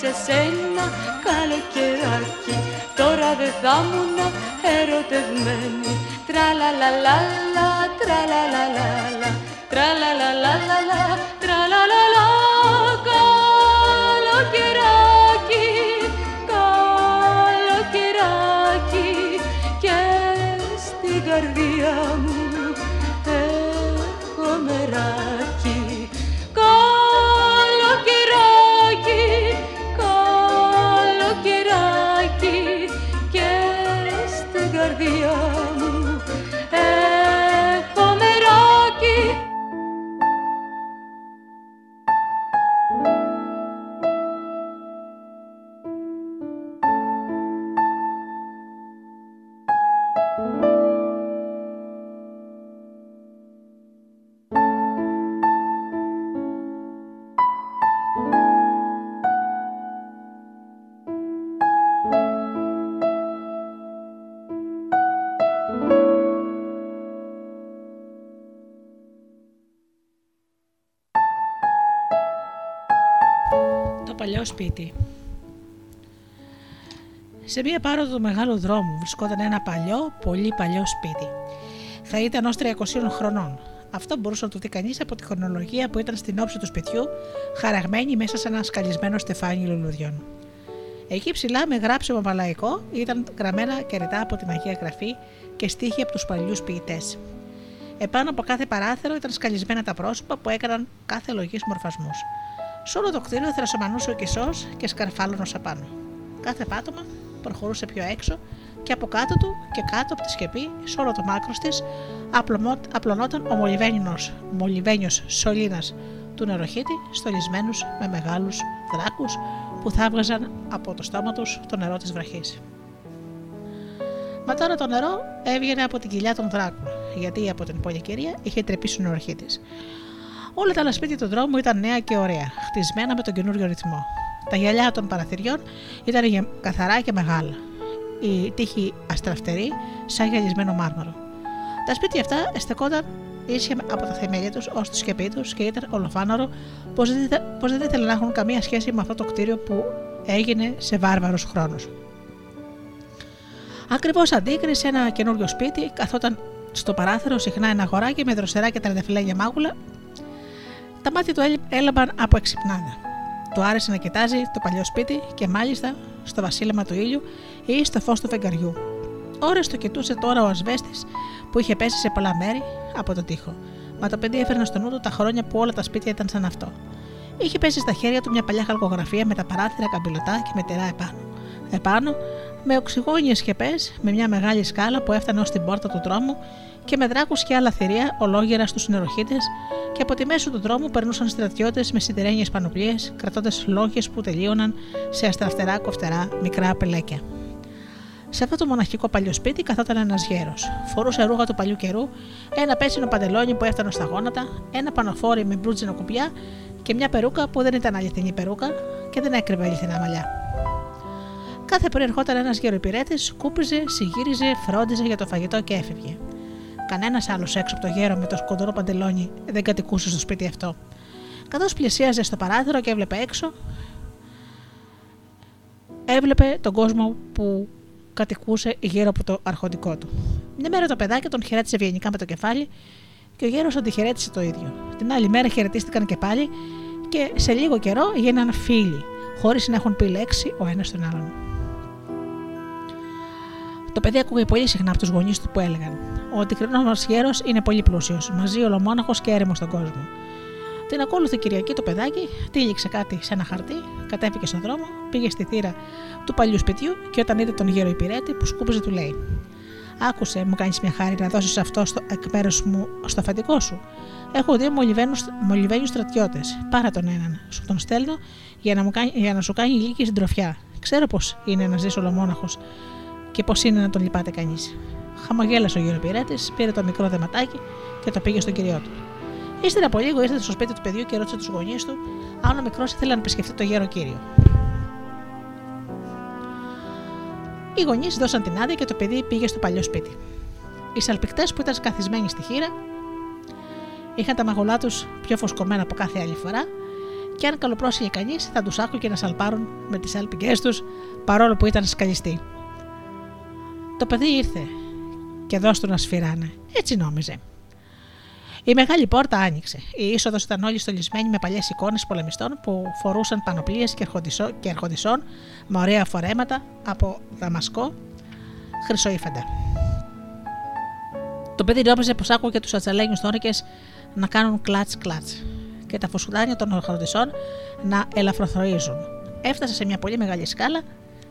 Speaker 6: χωρίς εσένα καλοκαιράκι τώρα δεν θα ήμουν ερωτευμένη. Τραλαλαλαλα τραλαλαλαλα. Τραλαλαλαλα τραλαλαλα. Καλοκαιράκι
Speaker 2: Το παλιό σπίτι. Σε μία πάροδο του μεγάλου δρόμου βρισκόταν ένα παλιό, πολύ παλιό σπίτι. Θα ήταν ως 300 χρονών. Αυτό μπορούσε να το δει κανείς από τη χρονολογία που ήταν στην όψη του σπιτιού, χαραγμένη μέσα σε ένα σκαλισμένο στεφάνι λουλουδιών. Εκεί ψηλά, με γράψιμο μαλαϊκό, ήταν γραμμένα και ρητά από την Αγία Γραφή και στίχοι από τους παλιούς ποιητές. Επάνω από κάθε παράθυρο ήταν σκαλισμένα τα πρόσωπα που έκαναν κάθε λογής μορφασμούς. Σε όλο το κτίριο θρασομανούσε ο κισό και σκαρφάλωνος απάνω. Κάθε πάτωμα προχωρούσε πιο έξω και από κάτω του και κάτω από τη σκεπή, σε όλο το μάκρος της, απλωνόταν ο μολυβένιος, μολυβένιος σωλήνας του νεροχύτη, στολισμένους με μεγάλους δράκους που θα έβγαζαν από το στόμα τους το νερό της βραχής. Μα τώρα το νερό έβγαινε από την κοιλιά των δράκων, γιατί από την πολυκαιρία είχε τρεπήσει ο νεροχύτης. Όλα τα άλλα σπίτια του δρόμου ήταν νέα και ωραία, χτισμένα με τον καινούριο ρυθμό. Τα γυαλιά των παραθυριών ήταν γε- καθαρά και μεγάλα. Η τείχη αστραφτερή, σαν γυαλισμένο μάρμαρο. Τα σπίτια αυτά στεκόταν ίσια από τα θεμέλια τους ως τη σκεπή τους και ήταν ολοφάναρο πως δεν, ήθε- πως δεν ήθελαν να έχουν καμία σχέση με αυτό το κτίριο που έγινε σε βάρβαρους χρόνους. Ακριβώς αντίκρι σε ένα καινούριο σπίτι, καθόταν στο παράθυρο συχνά ένα αγοράκι με δροσερά και τραντεφυλάγια μάγουλα. Τα μάτια του έλει- έλαμπαν από εξυπνάδα. Του άρεσε να κοιτάζει το παλιό σπίτι και μάλιστα στο βασίλεμα του ήλιου ή στο φως του φεγγαριού. Ώρες το κοιτούσε τώρα ο ασβέστης που είχε πέσει σε πολλά μέρη από τον τοίχο. Μα το παιδί έφερνε στο νου του τα χρόνια που όλα τα σπίτια ήταν σαν αυτό. Είχε πέσει στα χέρια του μια παλιά χαλκογραφία με τα παράθυρα καμπυλωτά και με τερά επάνω. Επάνω, με οξυγόνιες σκεπέ, με μια μεγάλη σκάλα που έφτανε ως την πόρτα του δρόμου και με δράκους και άλλα θηρία ολόγερα στους νεροχύτε, και από τη μέση του δρόμου περνούσαν στρατιώτες με σιδερένιες πανοπλίες, κρατώντας λόγχε που τελείωναν σε αστραφτερά κοφτερά μικρά πελέκια. Σε αυτό το μοναχικό παλιό σπίτι καθόταν ένας γέρος. Φορούσε ρούχα του παλιού καιρού, ένα πέσινο παντελόνι που έφτανε στα γόνατα, ένα πανοφόρι με μπρούτζινο κουπιά και μια περούκα που δεν ήταν αληθινή περούκα και δεν έκρυβε αληθινά μαλλιά. Κάθε πρωί ερχόταν ένας γεροϊπηρέτη, σκούπιζε, συγύριζε, φρόντιζε για το φαγητό και έφευγε. Κανένας άλλος έξω από το γέρο με το σκοντορό παντελόνι δεν κατοικούσε στο σπίτι αυτό. Καθώς πλησίαζε στο παράθυρο και έβλεπε έξω, έβλεπε τον κόσμο που κατοικούσε γύρω από το αρχοντικό του. Μια μέρα το παιδάκι τον χαιρέτησε ευγενικά με το κεφάλι και ο γέρος αντιχαιρέτησε το ίδιο. Την άλλη μέρα χαιρετίστηκαν και πάλι και σε λίγο καιρό γίναν φίλοι, χωρίς να έχουν πει λέξη ο ένας τον άλλον. Το παιδί ακούγε πολύ συχνά από τους γονείς του που έλεγαν: Ο αντικρινό μα γέρος είναι πολύ πλούσιος, μαζί ολομόναχος και έρημος στον κόσμο. Την ακόλουθη Κυριακή το παιδάκι τύλιξε κάτι σε ένα χαρτί, κατέβηκε στον δρόμο, πήγε στη θύρα του παλιού σπιτιού και όταν είδε τον γέρο υπηρέτη που σκούπιζε, του λέει: Άκουσε, μου κάνεις μια χάρη να δώσεις αυτό στο εκ μέρους μου στο αφεντικό σου. Έχω δύο μολυβένιους στρατιώτες. Πάρα τον έναν. Σου τον στέλνω για να, μου κάνει, για να σου κάνει ηλίκη συντροφιά. Ξέρω πώ είναι να ζεις ολομόναχος και πώς είναι να τον λυπάται κανείς. Χαμογέλασε ο γεροπηρέτη, πήρε το μικρό δεματάκι και το πήγε στον κυριό του. Ύστερα από λίγο ήρθε στο σπίτι του παιδιού και ρώτησε τους γονείς του αν ο μικρός ήθελε να επισκεφτεί το γέρο κύριο. Οι γονείς δώσαν την άδεια και το παιδί πήγε στο παλιό σπίτι. Οι σαλπικτές που ήταν καθισμένοι στη χείρα Είχαν τα μαγουλά τους πιο φωσκωμένα από κάθε άλλη φορά και αν καλοπρόσεχε κανείς θα τους άκουγε να σαλπάρουν με τις άλπικέ τους παρόλο που ήταν σκαλιστοί. Το παιδί ήρθε και δώσ' του να σφυράνε. Έτσι νόμιζε. Η μεγάλη πόρτα άνοιξε. Η είσοδος ήταν όλη στολισμένη με παλιές εικόνες πολεμιστών που φορούσαν πανοπλίες και ερχοντισών με ωραία φορέματα από δαμασκό χρυσοήφαντα. Το παιδί νόμιζε πως άκουγε τους ατσαλένιους τόνικε να κάνουν κλατς κλατς και τα φουσκουδάνια των ερχοντισών να ελαφροθροίζουν. Έφτασε σε μια πολύ μεγάλη σκάλα,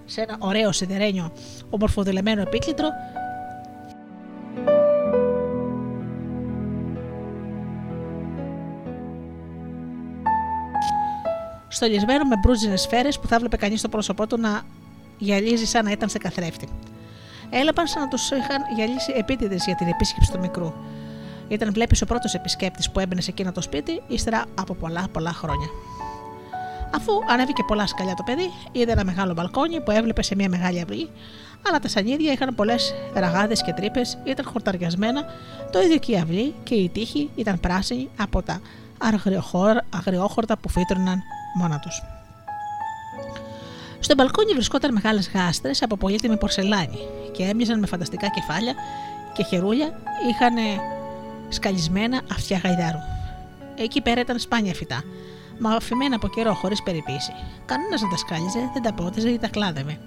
Speaker 2: σε ένα ωραίο σιδερένιο ομορφοδηλεμένο επίκλητρο στολισμένο με μπρούζινες σφαίρες που θα βλέπε κανείς στο πρόσωπό του να γυαλίζει σαν να ήταν σε καθρέφτη. Έλαπαν σαν να τους είχαν γυαλίσει επίτηδες για την επίσκεψη του μικρού. Ήταν, βλέπεις, ο πρώτος επισκέπτης που έμπαινε σε εκείνο το σπίτι, ύστερα από πολλά πολλά χρόνια. Αφού ανέβηκε πολλά σκαλιά το παιδί, είδε ένα μεγάλο μπαλκόνι που έβλεπε σε μια μεγάλη αυλή, αλλά τα σανίδια είχαν πολλές ραγάδες και τρύπες, ήταν χορταριασμένα, το ίδιο και η αυλή και η τείχη ήταν πράσινη από τα αγριόχορτα που φύτρωναν μόνα τους. Στο μπαλκόνι βρισκόταν μεγάλες γάστρες από πολύτιμη πορσελάνη και έμοιαζαν με φανταστικά κεφάλια και χερούλια είχαν σκαλισμένα αυτιά γαϊδάρου. Εκεί πέρα ήταν σπάνια φυτά, μα αφημένα από καιρό χωρίς περιποίηση. Κανένας δεν τα σκάλιζε, δεν τα πότιζε ή τα κλάδευε.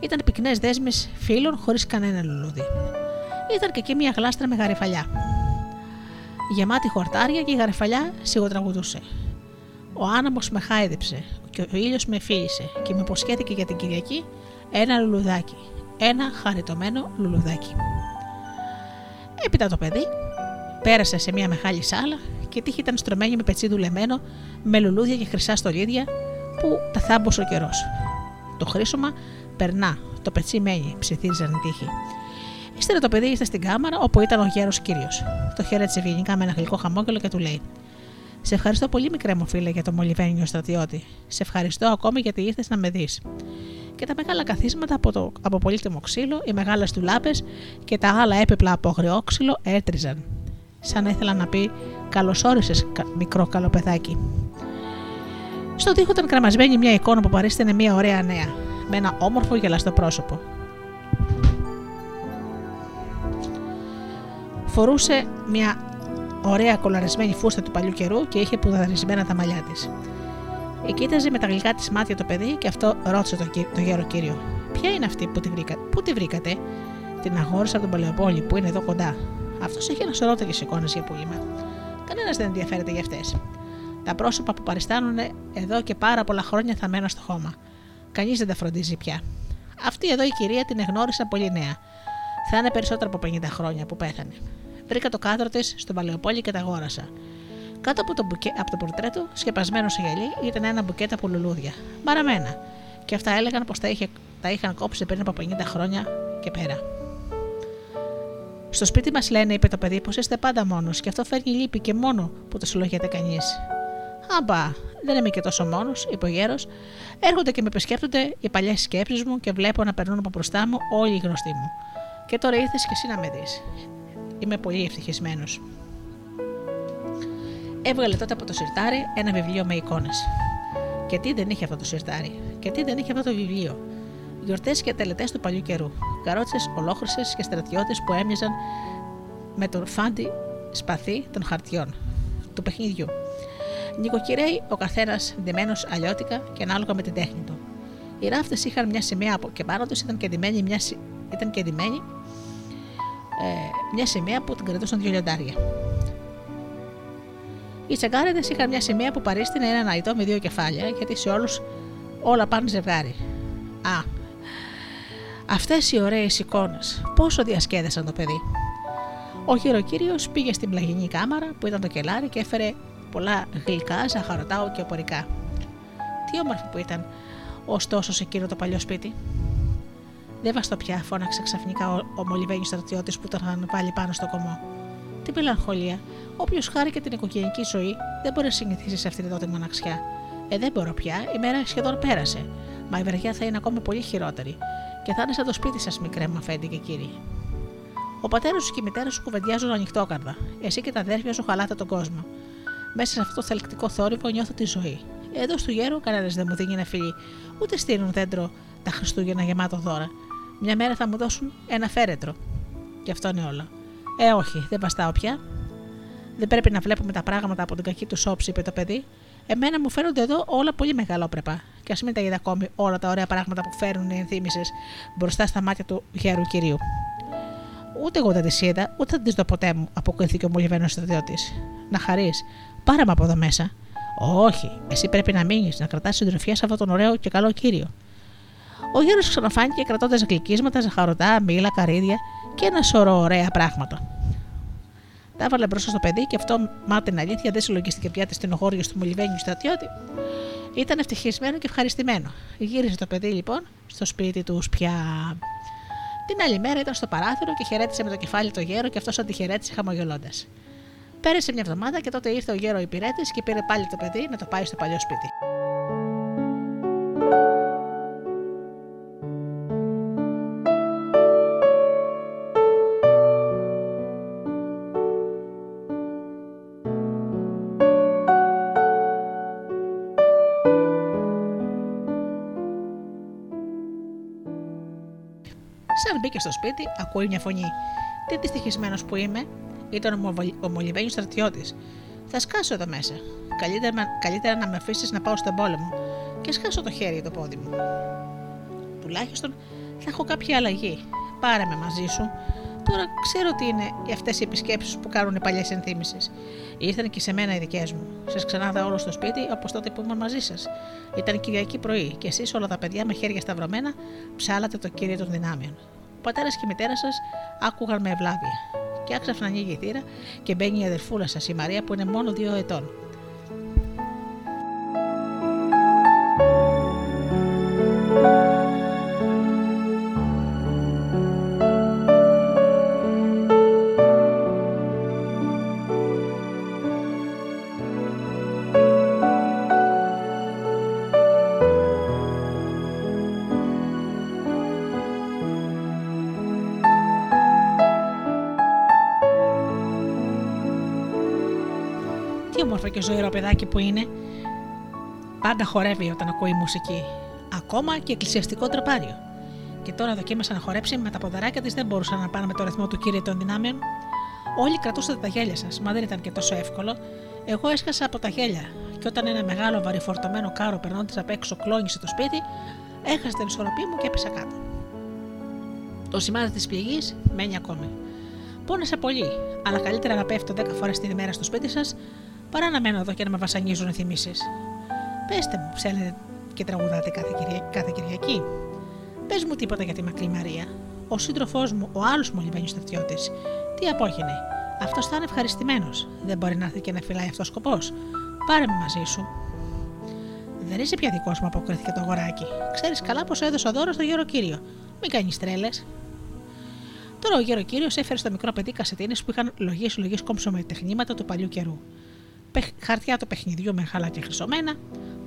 Speaker 2: Ήταν πυκνές δέσμες φίλων χωρίς κανένα λουλούδι. Ήταν και εκεί μια γλάστρα με γαρεφαλιά. Γεμάτη χορτάρια και η γαρεφαλιά σιγοτραγουδούσε. Ο άναμο με χάιδεψε και ο ήλιος με φίλησε και με υποσχέθηκε για την Κυριακή ένα λουλουδάκι. Ένα χαριτωμένο λουλουδάκι. Έπειτα το παιδί πέρασε σε μια μεγάλη σάλα και τύχη ήταν στρωμένη με πετσί δουλεμένο, με λουλούδια και χρυσά στολίδια που τα θάμπωσε ο καιρός. Το χρήσωμα περνά, το πετσί μένει, ψιθύριζαν η τύχη. Ύστερα το παιδί ήρθε στην κάμαρα όπου ήταν ο γέρος κύριος. Το χαίρετσε ευγενικά με ένα γλυκό χαμόγελο και του λέει: Σε ευχαριστώ πολύ, μικρέ μου φίλε, για το μολυβένιο στρατιώτη. Σε ευχαριστώ ακόμη γιατί ήρθες να με δεις. Και τα μεγάλα καθίσματα από, το, από πολύτιμο ξύλο, οι μεγάλες τουλάπες και τα άλλα έπιπλα από αγριόξυλο έτριζαν. Σαν ήθελα να πει: Καλώς όρισες, μικρό καλό παιδάκι. Στο τοίχο ήταν κραμασμένη μια εικόνα που παρίστηνε μια ωραία νέα, με ένα όμορφο γελαστό πρόσωπο. Φορούσε μια ωραία κολαρισμένη φούστα του παλιού καιρού και είχε πουδαρισμένα τα μαλλιά της. Ε, κοίταζε με τα γλυκά της μάτια το παιδί και αυτό ρώτησε το, το γέρο κύριο. Ποια είναι αυτή που τη, βρήκα, πού τη βρήκατε, Την αγόρισα από τον Παλαιοπόλη που είναι εδώ κοντά. Αυτός έχει ένα σωρό τέτοιες εικόνες για πούλημα. Κανένας δεν ενδιαφέρεται για αυτές. Τα πρόσωπα που παριστάνουν εδώ και πάρα πολλά χρόνια θα μένουν στο χώμα. Κανείς δεν τα φροντίζει πια. Αυτή εδώ η κυρία την εγνώρισα πολύ νέα. Θα είναι περισσότερο από 50 χρόνια που πέθανε. Βρήκα το κάδρο της στο Παλαιοπόλι και τα αγόρασα. Κάτω από το, μπουκέ, από το πορτρέτο, σκεπασμένο σε γυαλί, ήταν ένα μπουκέτ από λουλούδια. Μαραμένα. Και αυτά έλεγαν πως τα, είχε, τα είχαν κόψει πριν από 50 χρόνια και πέρα. Στο σπίτι μας λένε, είπε το παιδί, πως είστε πάντα μόνος και αυτό φέρνει λύπη και μόνο που το συλλογιέται κανείς. Αμπά, δεν είμαι και τόσο μόνος, είπε ο γέρος. Έρχονται και με επισκέπτονται οι παλιές σκέψεις μου και βλέπω να περνούν από μπροστά μου όλοι οι γνωστοί μου. Και τώρα ήρθες και εσύ να με δεις. Είμαι πολύ ευτυχισμένος. Έβγαλε τότε από το σιρτάρι ένα βιβλίο με εικόνες. Και τι δεν είχε αυτό το σιρτάρι, και τι δεν είχε αυτό το βιβλίο. Γιορτές και τελετές του παλιού καιρού. Καρότσες, ολόχρυσες και στρατιώτες που έμοιαζαν με τον φάντι σπαθί των χαρτιών του παιχνιδιού. Νοικοκυρέοι, ο καθένας ντυμένος αλλιώτικα και ανάλογα με την τέχνη του. Οι ράφτες είχαν μια σημαία από και πάνω τους ήταν και ντυμένη μια, ήταν και ντυμένη, ε, μια σημαία που την κρατούσαν δύο λιοντάρια. Οι τσαγκάριδε είχαν μια σημαία που παρίστηνε ένα ναϊτό με δύο κεφάλια, γιατί σε όλους όλα πάνε ζευγάρι. Α, αυτές οι ωραίες εικόνες, πόσο διασκέδασαν το παιδί. Ο χειροκύριο πήγε στην πλαγινή κάμαρα που ήταν το κελάρι και έφερε πολλά γλυκά, ζαχαρωτά και οπορικά. Τι όμορφο που ήταν, ωστόσο σε εκείνο το παλιό σπίτι. Δεν βαστό πια, φώναξε ξαφνικά ο, ο μολυβένιος στρατιώτης που τον είχαν βάλει πάνω στο κομμό. Τι μελαγχολία. Όποιος χάρηκε την οικογενειακή ζωή δεν μπορεί να συνηθίσει σε αυτήν εδώ τη μοναξιά. Ε, δεν μπορώ πια, η μέρα σχεδόν πέρασε. Μα η βραδιά θα είναι ακόμα πολύ χειρότερη. Και θα είναι σαν το σπίτι σας, μικρέ μου αφέντη και κύριοι. Ο πατέρας σου και η μητέρα σου κουβεντιάζουν ανοιχτόκαρδα. Εσύ και τα αδέρφια σου χαλάτε τον κόσμο. Μέσα σε αυτό το θελκτικό θόρυβο νιώθω τη ζωή. Εδώ στο γέρο κανένας δεν μου δίνει ένα φιλί, ούτε στείλουν δέντρο τα Χριστούγεννα γεμάτο δώρα. Μια μέρα θα μου δώσουν ένα φέρετρο. Και αυτό είναι όλα. Ε, όχι, δεν βαστάω πια. Δεν πρέπει να βλέπουμε τα πράγματα από την κακή τους όψη, είπε το παιδί. Εμένα μου φαίνονται εδώ όλα πολύ μεγαλόπρεπα. Και ας μην τα είδα ακόμη όλα τα ωραία πράγματα που φέρνουν οι ενθύμησες μπροστά στα μάτια του γέρου κυρίου. Ούτε εγώ δεν τις είδα, ούτε θα τις δω ποτέ μου, αποκρίθηκε ο μολυβμένο στρατιώτης. Να χαρείς, πάρε με από εδώ μέσα. Όχι, εσύ πρέπει να μείνεις, να κρατάς συντροφιά σε αυτόν τον ωραίο και καλό κύριο. Ο γέρος ξαναφάνηκε κρατώντας γλυκίσματα, ζαχαρωτά, μήλα, καρύδια και ένα σωρό ωραία πράγματα. Τα έβαλε μπροστά στο παιδί και αυτό, μα την αλήθεια, δεν συλλογίστηκε πια τη στενοχώρια του μολυβένιου στρατιώτη. Ήταν ευτυχισμένο και ευχαριστημένο. Γύρισε το παιδί λοιπόν στο σπίτι του πια. Την άλλη μέρα ήταν στο παράθυρο και χαιρέτησε με το κεφάλι το γέρο και αυτός αντιχαιρέτησε χαμογελώντας. Πέρασε μια εβδομάδα και τότε ήρθε ο γέρο υπηρέτης και πήρε πάλι το παιδί να το πάει στο παλιό σπίτι. Μπήκε στο σπίτι, ακούει μια φωνή. Τι δυστυχισμένος που είμαι, ήταν ο μολυβένιος στρατιώτης. Θα σκάσω εδώ μέσα. Καλύτερα, καλύτερα να με αφήσεις να πάω στον πόλεμο και σκάσω το χέρι το πόδι μου. Τουλάχιστον θα έχω κάποια αλλαγή. Πάρε με μαζί σου. Τώρα ξέρω τι είναι αυτές οι επισκέψεις που κάνουν οι παλιές ενθύμησει. Ήρθαν και σε μένα οι δικές μου. Σας ξανάδα όλο στο σπίτι όπως τότε που ήμουν μαζί σας. Ήταν Κυριακή πρωί και εσείς όλα τα παιδιά με χέρια σταυρωμένα ψάλατε το κύριο των δυνάμεων. Ο πατέρας και η μητέρα σας άκουγαν με ευλάβεια. Και άξαφνα ανοίγει η θύρα και μπαίνει η αδερφούλα σας, η Μαρία, που είναι μόνο δύο ετών. Τι όμορφο ζωηρό παιδάκι που είναι. Πάντα χορεύει όταν ακούει μουσική. Ακόμα και εκκλησιαστικό τροπάριο. Και τώρα δοκίμασε να χορέψει με τα ποδαράκια της, δεν μπορούσαν να πάνε με το ρυθμό του κύριε των δυνάμεων. Όλοι κρατούσατε τα γέλια σας, μα δεν ήταν και τόσο εύκολο. Εγώ έσκασα από τα γέλια, και όταν ένα μεγάλο βαρυφορτωμένο κάρο περνώντας απ' έξω κλώνησε το σπίτι, έχασε την ισορροπία μου και έπεσα κάτω. Το σημάδι της πληγής μένει ακόμη. Πόνεσα πολύ, αλλά καλύτερα να πέφτω 10 φορές την ημέρα στο σπίτι σας παρά να μένω εδώ και να με βασανίζουν οι θυμίσει. Πέστε μου, ψέλνετε και τραγουδάτε κάθε, Κυρια... κάθε Κυριακή. Πες μου τίποτα για τη μακρύ Μαρία. Ο σύντροφός μου, ο άλλος μολυμένο στρατιώτης, τι απόγινε. Αυτός θα είναι ευχαριστημένος. Δεν μπορεί να έρθει και να φυλάει αυτός σκοπός. Πάρε με μαζί σου. Δεν είσαι πια δικός μου, αποκρίθηκε το αγοράκι. Ξέρεις καλά πως έδωσα δώρο στο γέρο κύριο. Μην κάνεις τρέλες. Τώρα ο γέρο κύριος έφερε στο μικρό παιδί κασετίνες που είχαν λογέ λογέ κόμψο με τεχνήματα του παλιού καιρού. Χαρτιά του παιχνιδιού με χαλάκια χρυσωμένα,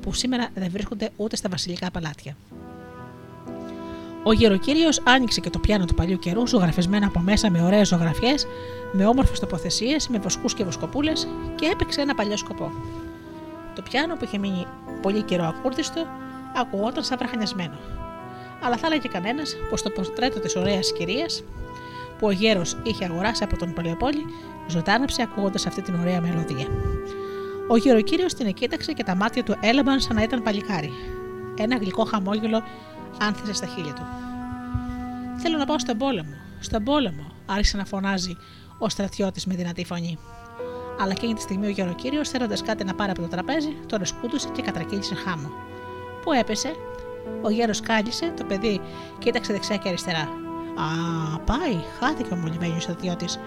Speaker 2: που σήμερα δεν βρίσκονται ούτε στα βασιλικά παλάτια. Ο γεροκύριος άνοιξε και το πιάνο του παλιού καιρού, ζωγραφισμένο από μέσα με ωραίες ζωγραφιές, με όμορφες τοποθεσίες, με βοσκούς και βοσκοπούλες και έπαιξε ένα παλιό σκοπό. Το πιάνο που είχε μείνει πολύ καιρό ακούρδιστο, ακουγόταν σαν βραχανιασμένο. Αλλά θα έλεγε κανένας πως το πορτρέτο της ωραίας κυρίας που ο γέρος είχε αγοράσει από τον Παλαιοπόλη, ζωντάνεψε ακούγοντας αυτή την ωραία μελωδία. Ο γεροκύριο την εκοίταξε και τα μάτια του έλαμπαν σαν να ήταν παλικάρι. Ένα γλυκό χαμόγελο άνθησε στα χείλη του. Θέλω να πάω στον πόλεμο, στον πόλεμο, άρχισε να φωνάζει ο στρατιώτης με δυνατή φωνή. Αλλά εκείνη τη στιγμή ο γεροκύριο, θέλοντας κάτι να πάρει από το τραπέζι, τον σκούτουσε και κατρακύλησε χάμο. Πού έπεσε, ο γέρος κάλυσε, το παιδί κοίταξε δεξιά και αριστερά. Α, πάει, χάθηκε ο μολυμένο στρατιώτης.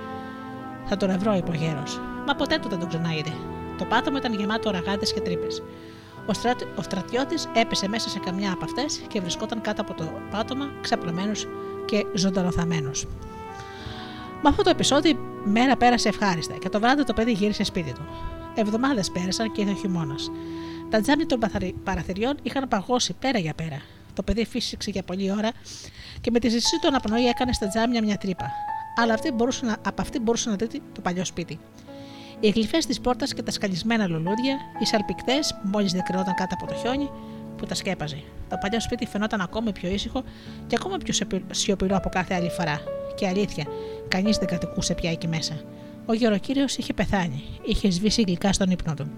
Speaker 2: Θα τον ευρώ, είπε ο γέρος. Μα ποτέ του δεν τον ξαναείδε. Το πάτωμα ήταν γεμάτο ραγάδες και τρύπες. Ο, στρατι... ο στρατιώτης έπεσε μέσα σε καμιά από αυτές και βρισκόταν κάτω από το πάτωμα, ξαπλωμένος και ζωντανοθαμένος. Με αυτό το επεισόδιο, η μέρα πέρασε ευχάριστα και το βράδυ το παιδί γύρισε σπίτι του. Εβδομάδες πέρασαν και ήρθε ο χειμώνας. Τα τζάμια των παραθυριών είχαν παγώσει πέρα για πέρα. Το παιδί φύσηξε για πολλή ώρα και με τη ζησή του αναπνοή έκανε στα τζάμια μια τρύπα. Αλλά αυτή μπορούσε να, από αυτή μπορούσε να δει το παλιό σπίτι. Οι γλυφές της πόρτας και τα σκαλισμένα λουλούδια, οι σαλπικτές που μόλις δεκρινόταν κάτω από το χιόνι που τα σκέπαζε. Το παλιό σπίτι φαινόταν ακόμη πιο ήσυχο και ακόμα πιο σιωπηρό από κάθε άλλη φορά. Και αλήθεια, κανείς δεν κατοικούσε πια εκεί μέσα. Ο γεροκύριος είχε πεθάνει, είχε σβήσει γλυκά στον ύπνο του.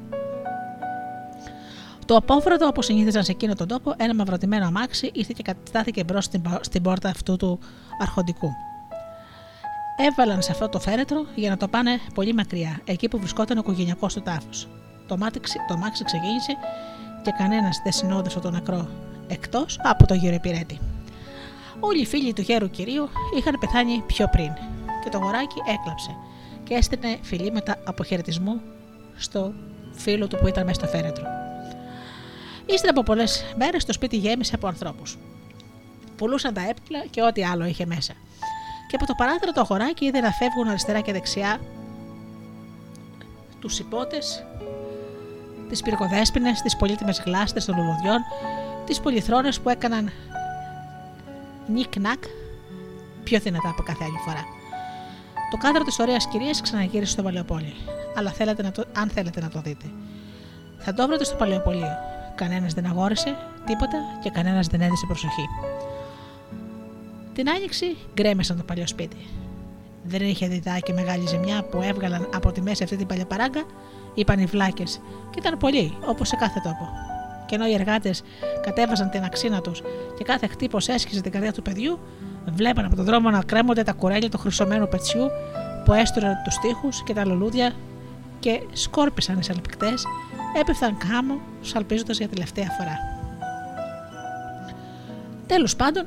Speaker 2: Το απόβρατο, όπως συνήθιζαν σε εκείνο τον τόπο, ένα μαυρωτημένο αμάξι ήρθε και καταστάθηκε μπρος στην, στην πόρτα αυτού του αρχοντικού. Έβαλαν σε αυτό το φέρετρο για να το πάνε πολύ μακριά, εκεί που βρισκόταν ο οικογενειακός του τάφος. Το, το αμάξι ξεκίνησε και κανένας δεν συνόδευσε τον νεκρό, εκτός από τον γύρο επιρέτη. Όλοι οι φίλοι του γέρου κυρίου είχαν πεθάνει πιο πριν και το γοράκι έκλαψε και έστεινε φιλήματα αποχαιρετισμού στο φίλο του που ήταν μέσα στο φέρετρο. Ύστερα από πολλές μέρες το σπίτι γέμισε από ανθρώπους. Πουλούσαν τα έπιπλα και ό,τι άλλο είχε μέσα. Και από το παράθυρο το αγοράκι είδε να φεύγουν αριστερά και δεξιά τους υπότες, τις πυρκοδέσπινες, τις πολύτιμες γλάστες των λουλουδιών, τις πολυθρόνες που έκαναν νικ-νακ πιο δυνατά από κάθε άλλη φορά. Το κάδρο της ωραίας κυρίας ξαναγύρισε στο Παλαιοπόλι, αλλά θέλετε να το, αν θέλετε να το δείτε. Θα το βρείτε στο Παλαιοπολείο. Κανένας δεν αγόρασε τίποτα και κανένας δεν έδισε προσοχή. Την άνοιξη γκρέμεσαν το παλιό σπίτι. Δεν είχε διδάκι μεγάλη ζημιά που έβγαλαν από τη μέση αυτή την παλιά παράγκα, είπαν οι βλάκες, και ήταν πολλοί, όπως σε κάθε τόπο. Και ενώ οι εργάτες κατέβαζαν την αξίνα τους και κάθε χτύπος έσχιζε την καρδιά του παιδιού, βλέπαν από τον δρόμο να κρέμονται τα κουρέλια του χρυσωμένου πετσιού που έστουραν τους τοίχους και τα λουλούδια και σκόρπισαν οι σαλπικτές, έπεφταν κάμω, σαλπίζοντας για τελευταία φορά. Τέλος πάντων,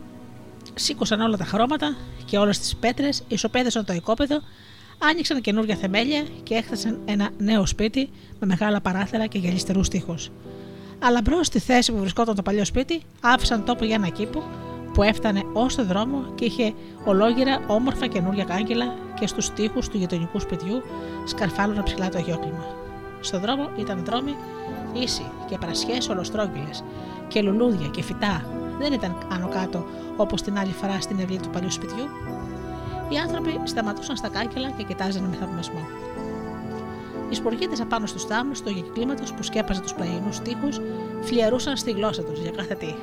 Speaker 2: σήκωσαν όλα τα χρώματα και όλες τις πέτρες, ισοπαίδωσαν το οικόπεδο, άνοιξαν καινούργια θεμέλια και έχθασαν ένα νέο σπίτι με μεγάλα παράθυρα και γυαλιστερούς τοίχου. Αλλά μπρος στη θέση που βρισκόταν το παλιό σπίτι, άφησαν τόπο για ένα κήπο που έφτανε ως το δρόμο και είχε ολόγυρα όμορφα καινούργια κάγκελα και στους τοίχου του γειτονικού σπιτιού σκαρφάλωνα ψηλά το αγιόκλημα. Στο δρόμο ήταν δρόμοι ίσοι και πρασιέ ολοστρόγγυλες και λουλούδια και φυτά. Δεν ήταν άνω κάτω όπως την άλλη φορά στην ευλή του παλιού σπιτιού. Οι άνθρωποι σταματούσαν στα κάγκελα και κοιτάζανε με θαυμασμό. Οι σπουργίτε απάνω στους θάμνους του γεκλήματο που σκέπαζε τους πλαϊνούς τείχους φλιαρούσαν στη γλώσσα τους για κάθε τι.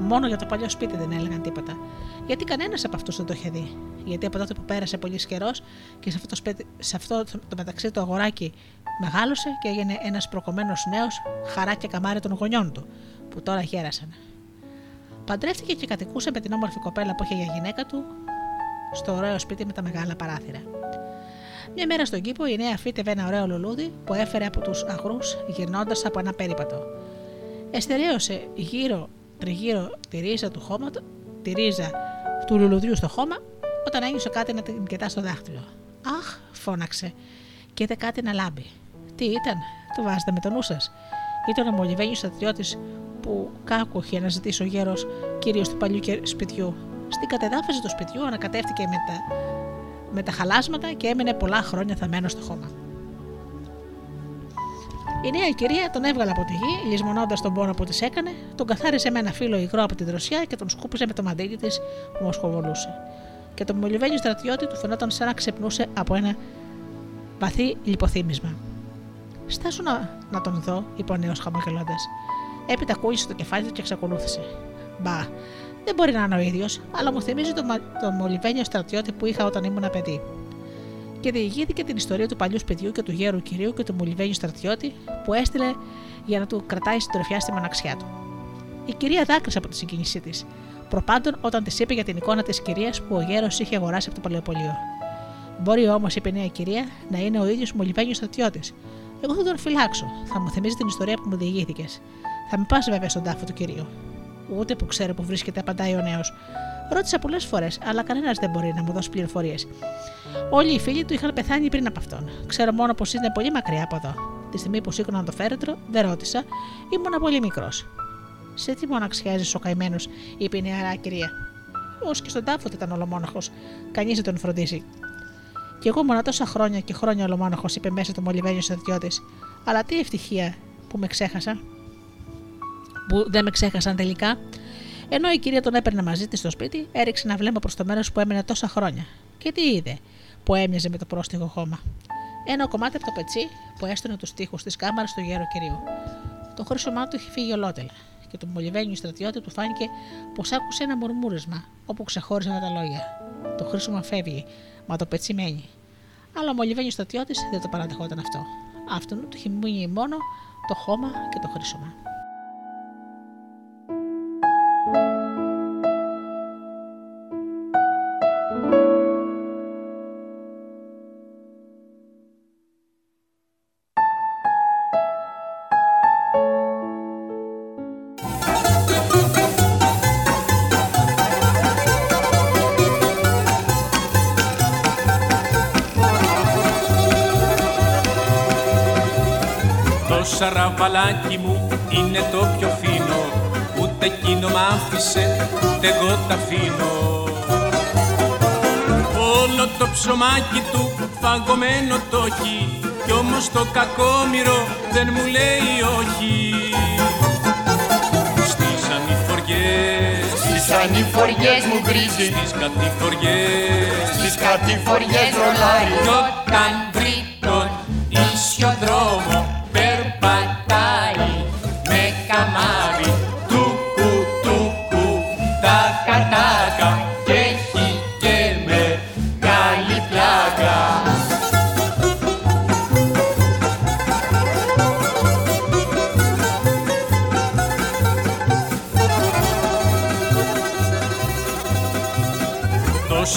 Speaker 2: Μόνο για το παλιό σπίτι δεν έλεγαν τίποτα. Γιατί κανένας από αυτούς δεν το είχε δει. Γιατί από τότε που πέρασε πολύς καιρός και σε αυτό, το, σπίτι, σε αυτό το μεταξύ το αγοράκι μεγάλωσε και έγινε ένας προκομμένος νέος χαρά και καμάρι των γονιών του, που τώρα γέρασαν. Παντρεύτηκε και κατοικούσε με την όμορφη κοπέλα που είχε για γυναίκα του στο ωραίο σπίτι με τα μεγάλα παράθυρα. Μια μέρα στον κήπο η νέα φύτευε ένα ωραίο λουλούδι που έφερε από τους αγρούς γυρνώντας από ένα περίπατο. Εστερέωσε γύρω τριγύρω τη ρίζα του χώματο, τη ρίζα του λουλουδιού στο χώμα, όταν ένιωσε κάτι να την κοιτά στο δάχτυλο. Αχ, φώναξε, και είδε κάτι να λάμπει. Τι ήταν, το βάζετε με το νου σας. Ήταν ο μολυβένιος στρατιώτης που κάκου είχε να ζητήσει ο γέρος κύριο του παλιού σπιτιού. Στην κατεδάφιση του σπιτιού ανακατεύτηκε με τα, με τα χαλάσματα και έμεινε πολλά χρόνια θαμένο στο χώμα. Η νέα κυρία τον έβγαλε από τη γη, λησμονώντας τον πόνο που της έκανε, τον καθάρισε με ένα φύλλο υγρό από τη δροσιά και τον σκούπισε με το μαντίλι της που μοσχοβολούσε. Και το μολυβένιο στρατιώτη του φαινόταν σαν να ξεπνούσε από ένα βαθύ λιποθύμισμα. Στάσου να, να τον δω, είπε ο νέος χαμογελώντας. Έπειτα κούλησε το κεφάλι του και εξακολούθησε. Μπα, δεν μπορεί να είναι ο ίδιος, αλλά μου θυμίζει τον, το μολυβένιο στρατιώτη που είχα όταν ήμουν παιδί και διηγήθηκε την ιστορία του παλιού σπιτιού και του γέρου κυρίου και του μολυβένιου στρατιώτη που έστειλε για να του κρατάει συντροφιά στη μοναξιά του. Η κυρία δάκρυσε από τη συγκίνησή της, προπάντων όταν της είπε για την εικόνα της κυρίας που ο γέρος είχε αγοράσει από το παλαιοπολείο. Μπορεί όμως, είπε η νέα κυρία, να είναι ο ίδιος μολυβένιος στρατιώτης. Εγώ θα τον φυλάξω, θα μου θυμίζει την ιστορία που μου διηγήθηκες. Θα με πας βέβαια στον τάφο του κυρίου. Ούτε που ξέρω που βρίσκεται, απαντάει ο νέος. Ρώτησα πολλές φορές, αλλά κανένας δεν μπορεί να μου δώσει πληροφορίες. Όλοι οι φίλοι του είχαν πεθάνει πριν από αυτόν. Ξέρω μόνο πως είναι πολύ μακριά από εδώ. Τη στιγμή που σήκωναν το φέρετρο, δεν ρώτησα, ήμουν πολύ μικρός. Σε τι μοναξιάζει ο καημένος, είπε η νεαρά κυρία. Ω και στον τάφο ήταν ολομόναχος. Κανείς δεν τον φροντίζει. Κι εγώ μόνο τόσα χρόνια και χρόνια ολομόναχο, είπε μέσα το μολυβένιο στρατιώτης. Αλλά τι ευτυχία που με ξέχασα. Που δεν με ξέχασαν τελικά. Ενώ η κυρία τον έπαιρνε μαζί της στο σπίτι, έριξε ένα βλέμμα προς το μέρος που έμενε τόσα χρόνια. Και Και τι είδε που έμοιαζε με το πρόστιχο χώμα. Ένα κομμάτι από το πετσί που έστωνε τους τοίχου της κάμαρας του γέρο κυρίου. Το χρήσωμά του είχε φύγει ολότελα και του μολυβένιου στρατιώτη του φάνηκε πως άκουσε ένα μουρμούρισμα όπου ξεχώρισαν τα λόγια. Το χρήσωμα φεύγει, μα το πετσί μένει. Αλλά ο μολυβένιος στρατιώτης δεν το παραδεχόταν αυτό. Αυτόν του είχε μείνει μόνο το χώμα και το χρήσωμα.
Speaker 7: Το σαραβαλάκι μου είναι το πιο φίνο Ούτε εκείνο μ' άφησε, ούτε εγώ τα αφήνω. Όλο το ψωμάκι του φαγωμένο το έχει Κι όμως το κακόμοιρο δεν μου λέει όχι. Στις ανηφοριές,
Speaker 8: Στις ανηφοριές μου βρίζει.
Speaker 7: στις κατηφοριές.
Speaker 8: Στις κατηφοριές ρολάρι.
Speaker 7: Κι όταν βρει τον ίσιο δρόμο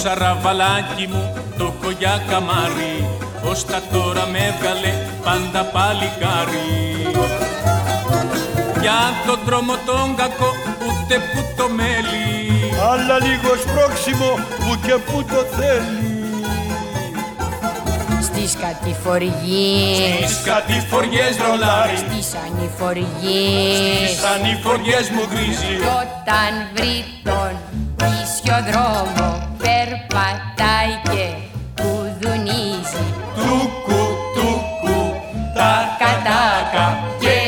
Speaker 7: σαραβαλάκι μου το έχω για καμάρι. Ως τα τώρα με έβγαλε πάντα παλικάρι. Για τον δρόμο τον κακό ούτε που το μέλι
Speaker 9: Αλλά λίγος σπρώξιμο που και που το θέλει.
Speaker 10: Στις κατηφοριές.
Speaker 7: Τις κατηφοριές ρολάρι.
Speaker 10: Στις ανηφοριές.
Speaker 7: Τις ανηφοριές μου γκρίζει
Speaker 10: Κι όταν βρει τον ίσιο δρόμο Περπατάει και κουδουνίζει.
Speaker 7: Τούκου τούκου τα κατάκα και έχει και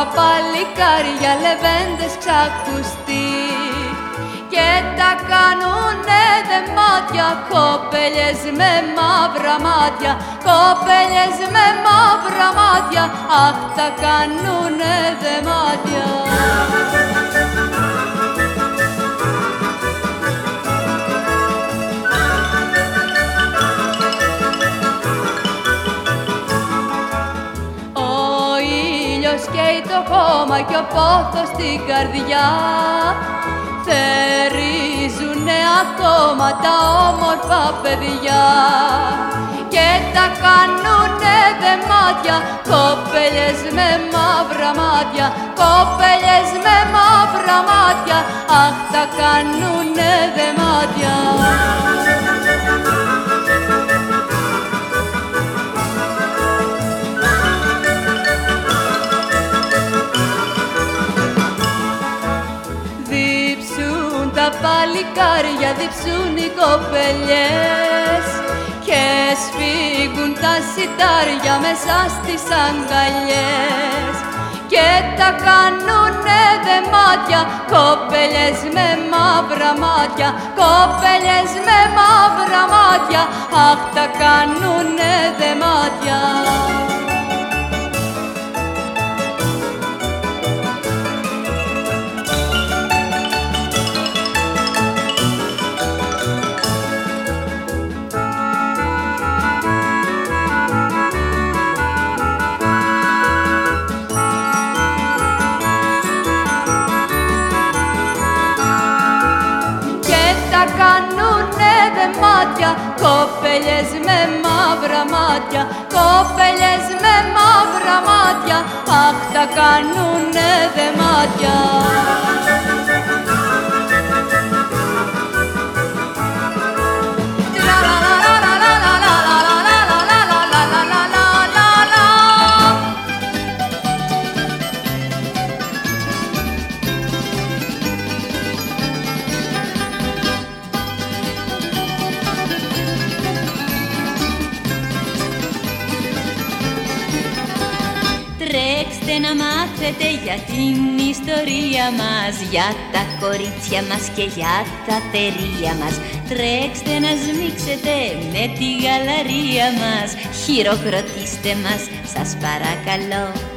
Speaker 6: Όμορφα παλικάρια λεβέντες ξακουστοί Και τα κάνουνε δεμάτια κοπέλιες με μαύρα μάτια Κοπέλιες με μαύρα μάτια Αχ τα κάνουνε δεμάτια Ο καίει το χώμα και ο πόθος στην καρδιά. Θερίζουνε ακόμα τα όμορφα παιδιά και τα κάνουνε δεμάτια κοπέλες με μαύρα μάτια κοπέλες με μαύρα μάτια. Αχ τα κάνουνε δεμάτια Διψούν παλικάρια, διψούν οι κοπελιές και σφίγγουν τα σιτάρια μέσα στις αγκαλιές. Και τα κάνουνε δεμάτια κοπέλες με μαύρα μάτια κοπέλες με μαύρα μάτια αχ τα κάνουνε δεμάτια και με μαύρα μάτια, κοπέλες με μαύρα μάτια, αχ τα κάνουνε δε μάτια.
Speaker 10: Τρέξτε να μάθετε για την ιστορία μας Για τα κορίτσια μας και για τα θερία μας. Τρέξτε να σμίξετε με τη γαλαρία μας. Χειροκροτήστε μας, σας παρακαλώ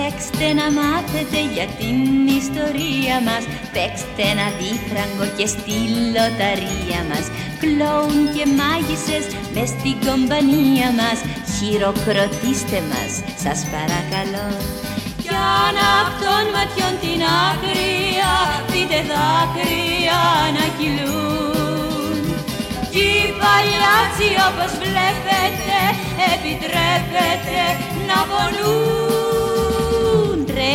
Speaker 10: Τρέξτε να μάθετε για την ιστορία μας. Παίξτε ένα δίφραγκο και στη λοταρία μας. Κλόουν και μάγισσες μες στην κομπανία μας. Χειροκροτήστε μας, σας παρακαλώ. Κι αν απ' των ματιών την άκρια Δείτε δάκρυα να κυλούν. Κι οι παλιάτσι όπως βλέπετε Επιτρέπετε να πονούν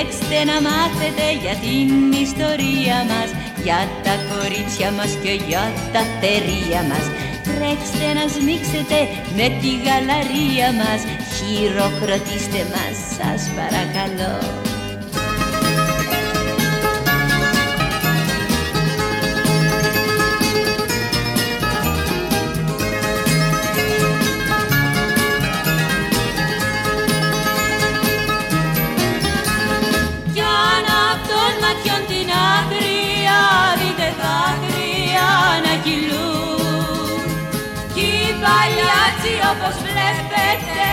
Speaker 10: Τρέξτε να μάθετε για την ιστορία μας Για τα κορίτσια μας και για τα θερία μας. Τρέξτε να σμίξετε με τη γαλαρία μας. Χειροκροτήστε μας σας παρακαλώ όπως βλέπετε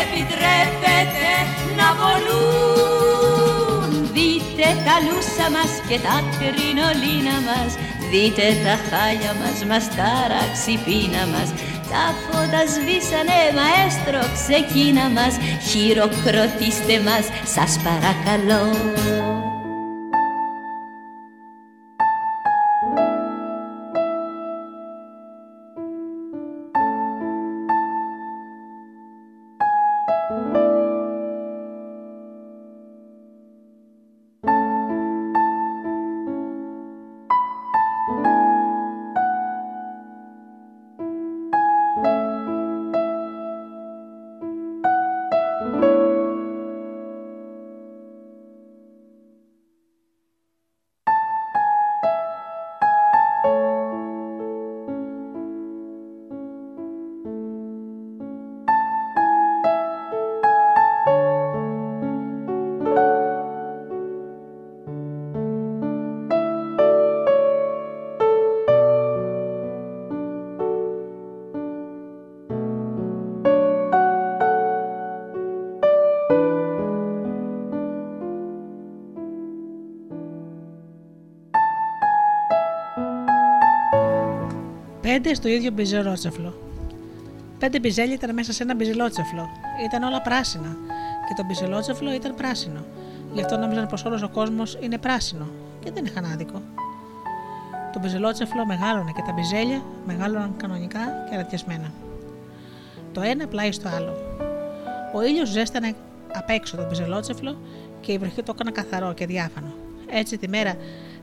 Speaker 10: επιτρέπετε να πονούν Δείτε τα λούσα μας και τα κρινολίνα μας Δείτε τα χάλια μας, μας τα ραξιπίνα μας. Τα φώτα σβήσανε μαέστρο ξεκίνα μας. Χειροκροτήστε μας σας παρακαλώ
Speaker 2: Πέντε στο ίδιο μπιζελότσεφλο. Πέντε μπιζέλια ήταν μέσα σε ένα μπιζελότσεφλο. Ήταν όλα πράσινα. Και το μπιζελότσεφλο ήταν πράσινο. Γι' αυτό νόμιζαν πως όλος ο κόσμος είναι πράσινο. Και δεν είχαν άδικο. Το μπιζελότσεφλο μεγάλωνε και τα μπιζέλια μεγάλωναν κανονικά και αρατιασμένα. Το ένα πλάι στο άλλο. Ο ήλιος ζέστανε απ' έξω το μπιζελότσεφλο και η βροχή το έκανα καθαρό και διάφανο. Έτσι τη μέρα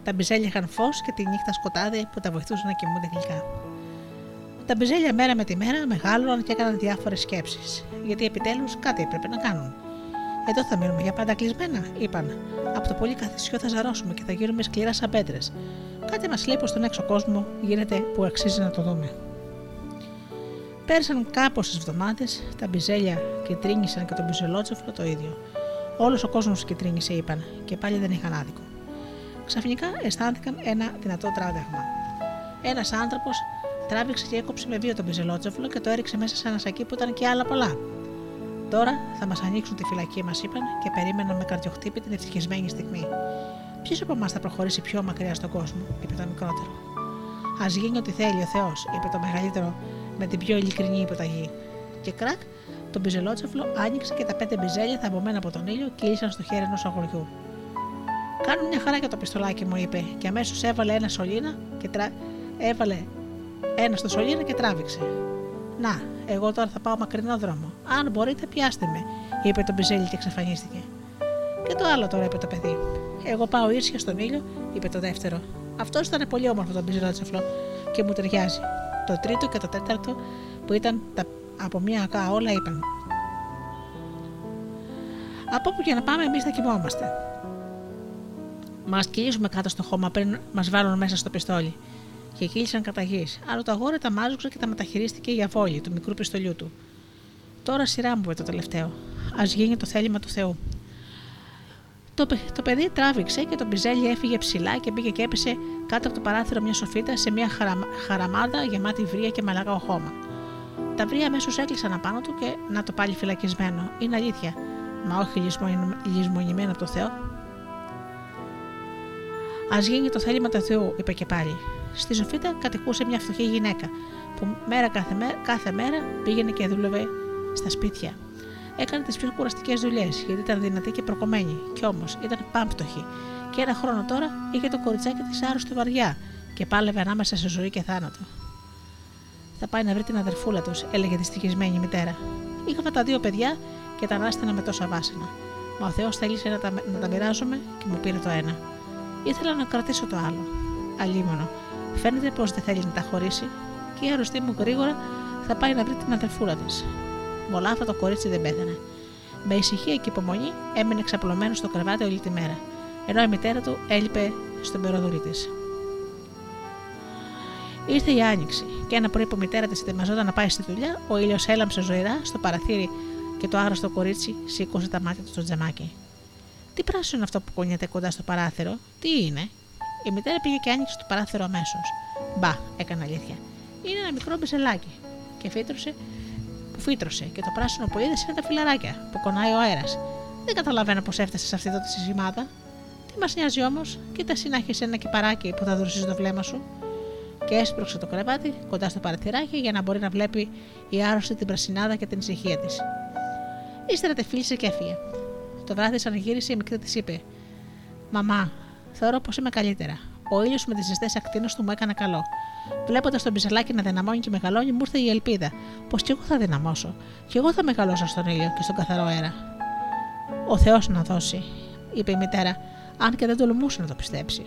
Speaker 2: τα μπιζέλια είχαν φως και τη νύχτα σκοτάδι που τα βοηθούσαν να κοιμούνται γλυκά. Τα μπιζέλια μέρα με τη μέρα μεγάλωναν και έκαναν διάφορες σκέψεις, γιατί επιτέλους κάτι έπρεπε να κάνουν. Εδώ θα μείνουμε για πάντα κλεισμένα, είπαν. Από το πολύ καθισιό θα ζαρώσουμε και θα γίνουμε σκληρά σαν πέτρες. Κάτι μας λέει πως στον έξω κόσμο γίνεται που αξίζει να το δούμε. Πέρασαν κάμποσε εβδομάδε, τα μπιζέλια κυτρίνησαν και το μπιζελότσεφλο το ίδιο. Όλος ο κόσμος κυτρίνησε, είπαν, και πάλι δεν είχαν άδικο. Ξαφνικά αισθάνθηκαν ένα δυνατό τράβηγμα. Ένας άνθρωπος τράβηξε και έκοψε με βίο τον πιζελότσεφλο και το έριξε μέσα σε ένα σακί που ήταν και άλλα πολλά. Τώρα θα μας ανοίξουν τη φυλακή, μας είπαν και περίμεναν με καρδιοχτύπη την ευτυχισμένη στιγμή. Ποιος από εμάς θα προχωρήσει πιο μακριά στον κόσμο, είπε το μικρότερο. Α γίνει ό,τι θέλει ο Θεός, είπε το μεγαλύτερο με την πιο ειλικρινή υποταγή. Και κρακ, τον πιζελότσεφλο άνοιξε και τα πέντε μπιζέλια θαμπομένα από τον ήλιο κύλησαν στο χέρι ενός αγοριού. Κάνουν μια χαρά για το πιστολάκι μου, είπε, και αμέσως έβαλε ένα σωλήνα και τρα... έβαλε ένα στο σωλήνα και τράβηξε. Να, εγώ τώρα θα πάω μακρινό δρόμο. Αν μπορείτε, πιάστε με, είπε το μπιζέλι και εξαφανίστηκε. Και το άλλο τώρα, είπε το παιδί. Εγώ πάω ίσια στον ήλιο, είπε το δεύτερο. Αυτό ήταν πολύ όμορφο το μπιζελότσεφλο και μου ταιριάζει. Το τρίτο και το τέταρτο που ήταν τα, από μία ακά όλα είπαν. Από όπου και να πάμε, εμείς θα κοιμόμαστε. Μας κυλήσουμε κάτω στο χώμα πριν μας βάλουν μέσα στο πιστόλι. Και κύλησαν κατά γη. Αλλά το αγόρι τα μάζουξε και τα μεταχειρίστηκε για βόλη του μικρού πιστολιού του. Τώρα σειρά μου, είπε το τελευταίο. Α γίνει το θέλημα του Θεού. Το, το παιδί τράβηξε και το μπιζέλι έφυγε ψηλά και πήγε και έπεσε κάτω από το παράθυρο μια σοφίτα σε μια χαρα, χαραμάδα γεμάτη βρία και μαλακά χώμα. Τα βρία αμέσως έκλεισαν απάνω του και να το πάλι φυλακισμένο. Είναι αλήθεια, μα όχι λησμονημένο από το Θεό. Α γίνει το θέλημα του Θεού, είπε και πάλι. Στη Σοφίτα κατοικούσε μια φτωχή γυναίκα που μέρα κάθε, μέρα, κάθε μέρα πήγαινε και δούλευε στα σπίτια. Έκανε τις πιο κουραστικές δουλειές γιατί ήταν δυνατή και προκομμένη, κι όμως ήταν πάμπτωχη. Και ένα χρόνο τώρα είχε το κοριτσάκι της άρρωστο βαριά και πάλευε ανάμεσα σε ζωή και θάνατο. Θα πάει να βρει την αδερφούλα τους, έλεγε δυστυχισμένη μητέρα. Είχαμε τα δύο παιδιά και τα ανάστηνα με τόσα βάσανα. Μα ο Θεός θέλησε να τα, να τα μοιράζομαι και μου πήρε το ένα. Ήθελα να κρατήσω το άλλο. Αλίμονο. Φαίνεται πως δεν θέλει να τα χωρίσει και η αρρωστή μου γρήγορα θα πάει να βρει την αδερφούλα της. Μολάφα το κορίτσι δεν πέθανε. Με ησυχία και υπομονή έμεινε ξαπλωμένος στο κρεβάτι όλη τη μέρα, ενώ η μητέρα του έλειπε στον περοδουλή της. Ήρθε η άνοιξη και ένα πρωί που η μητέρα της ετοιμαζόταν να πάει στη δουλειά, ο ήλιος έλαμψε ζωηρά στο παραθύρι και το άγραστο κορίτσι σήκωσε τα μάτια του στο τζεμάκι. Τι πράσινο είναι αυτό που κουνιέται κοντά στο παράθυρο, τι είναι; Η μητέρα πήγε και άνοιξε το παράθυρο αμέσως. Μπα, έκανε αλήθεια. Είναι ένα μικρό μπισελάκι. Και φύτρωσε που φύτρωσε και το πράσινο που είδε είναι τα φιλαράκια που κονάει ο αέρας. Δεν καταλαβαίνω πώς έφτασες σε αυτή εδώ τη συζημάδα. Τι μας νοιάζει όμως, κοίτα εσύ να έχει ένα κυπαράκι που θα δροσίσει το βλέμμα σου. Και έσπρωξε το κρεβάτι κοντά στο παραθυράκι για να μπορεί να βλέπει η άρρωστη την πρασινάδα και την ησυχία της. Ύστερα τεφίλησε και έφυγε. Το βράδυ, σαν γύρισε, η μικρή της είπε: Μαμά, θεωρώ πως είμαι καλύτερα. Ο ήλιος με τις ζεστές ακτίνες του μου έκανε καλό. Βλέποντας τον πιζελάκι να δυναμώνει και μεγαλώνει, μου ήρθε η ελπίδα πως κι εγώ θα δυναμώσω. Κι εγώ θα μεγαλώσω στον ήλιο και στον καθαρό αέρα. Ο Θεός να δώσει, είπε η μητέρα, αν και δεν τολμούσε να το πιστέψει.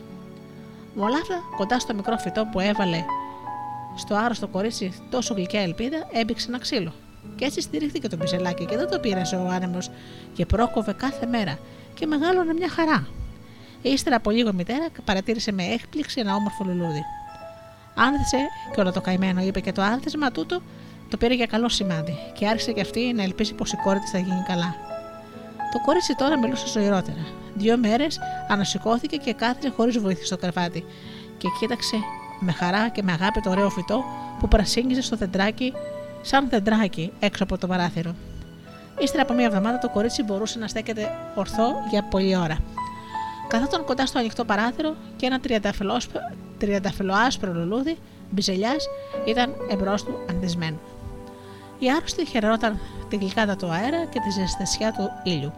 Speaker 2: Μολάφα, κοντά στο μικρό φυτό που έβαλε στο άρρωστο κορίτσι τόσο γλυκιά ελπίδα, έμπηξε ένα ξύλο. Και έτσι στηρίχθηκε το πιζελάκι και δεν το πήρασε ο άνεμο και πρόκοβε κάθε μέρα και μεγάλωνε μια χαρά. Ύστερα από λίγο η μητέρα παρατήρησε με έκπληξη ένα όμορφο λουλούδι. Άνθησε και όλο το καημένο, είπε και το άνθισμα τούτο το πήρε για καλό σημάδι και άρχισε και αυτή να ελπίσει πως η κόρη της θα γίνει καλά. Το κορίτσι τώρα μιλούσε ζωηρότερα. Δύο μέρες ανασηκώθηκε και κάθισε χωρίς βοήθεια στο κρεβάτι και κοίταξε με χαρά και με αγάπη το ωραίο φυτό που πρασίνγιζε στο δεντράκι, σαν δεντράκι έξω από το παράθυρο. Ύστερα από μία εβδομάδα το κορίτσι μπορούσε να στέκεται ορθό για πολλή ώρα. Καθόταν κοντά στο ανοιχτό παράθυρο και ένα τριανταφυλλοάσπρο λουλούδι μπιζελιάς ήταν εμπρός του ανθισμένο. Η άρρωστη χαιρόταν τη γλυκάδα του αέρα και τη ζεστασιά του ήλιου.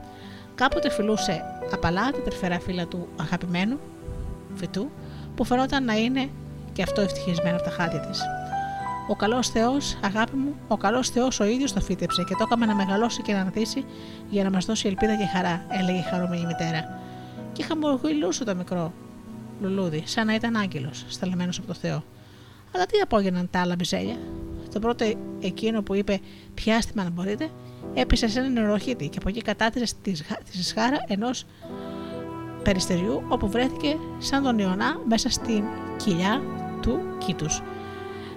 Speaker 2: Κάποτε φιλούσε απαλά την τρυφερά φύλλα του αγαπημένου φυτού που φαινόταν να είναι και αυτό ευτυχισμένο από τα χάτια της. Ο καλός Θεός, αγάπη μου, ο καλός Θεός ο ίδιος το φύτεψε και το έκαμε να μεγαλώσει και να ανθίσει για να μας δώσει ελπίδα και χαρά, έλεγε η χαρούμενη μητέρα. Και χαμογελούσε το μικρό λουλούδι, σαν να ήταν άγγελος, σταλμένος από το Θεό. Αλλά τι απόγαιναν τα άλλα μπιζέλια; Το πρώτο εκείνο που είπε Πιάστε με αν μπορείτε, έπεσε σε έναν νεροχύτη και από εκεί κατάτησε τη σχάρα ενός περιστεριού όπου βρέθηκε σαν τον Ιωνά μέσα στην κοιλιά του κήτους.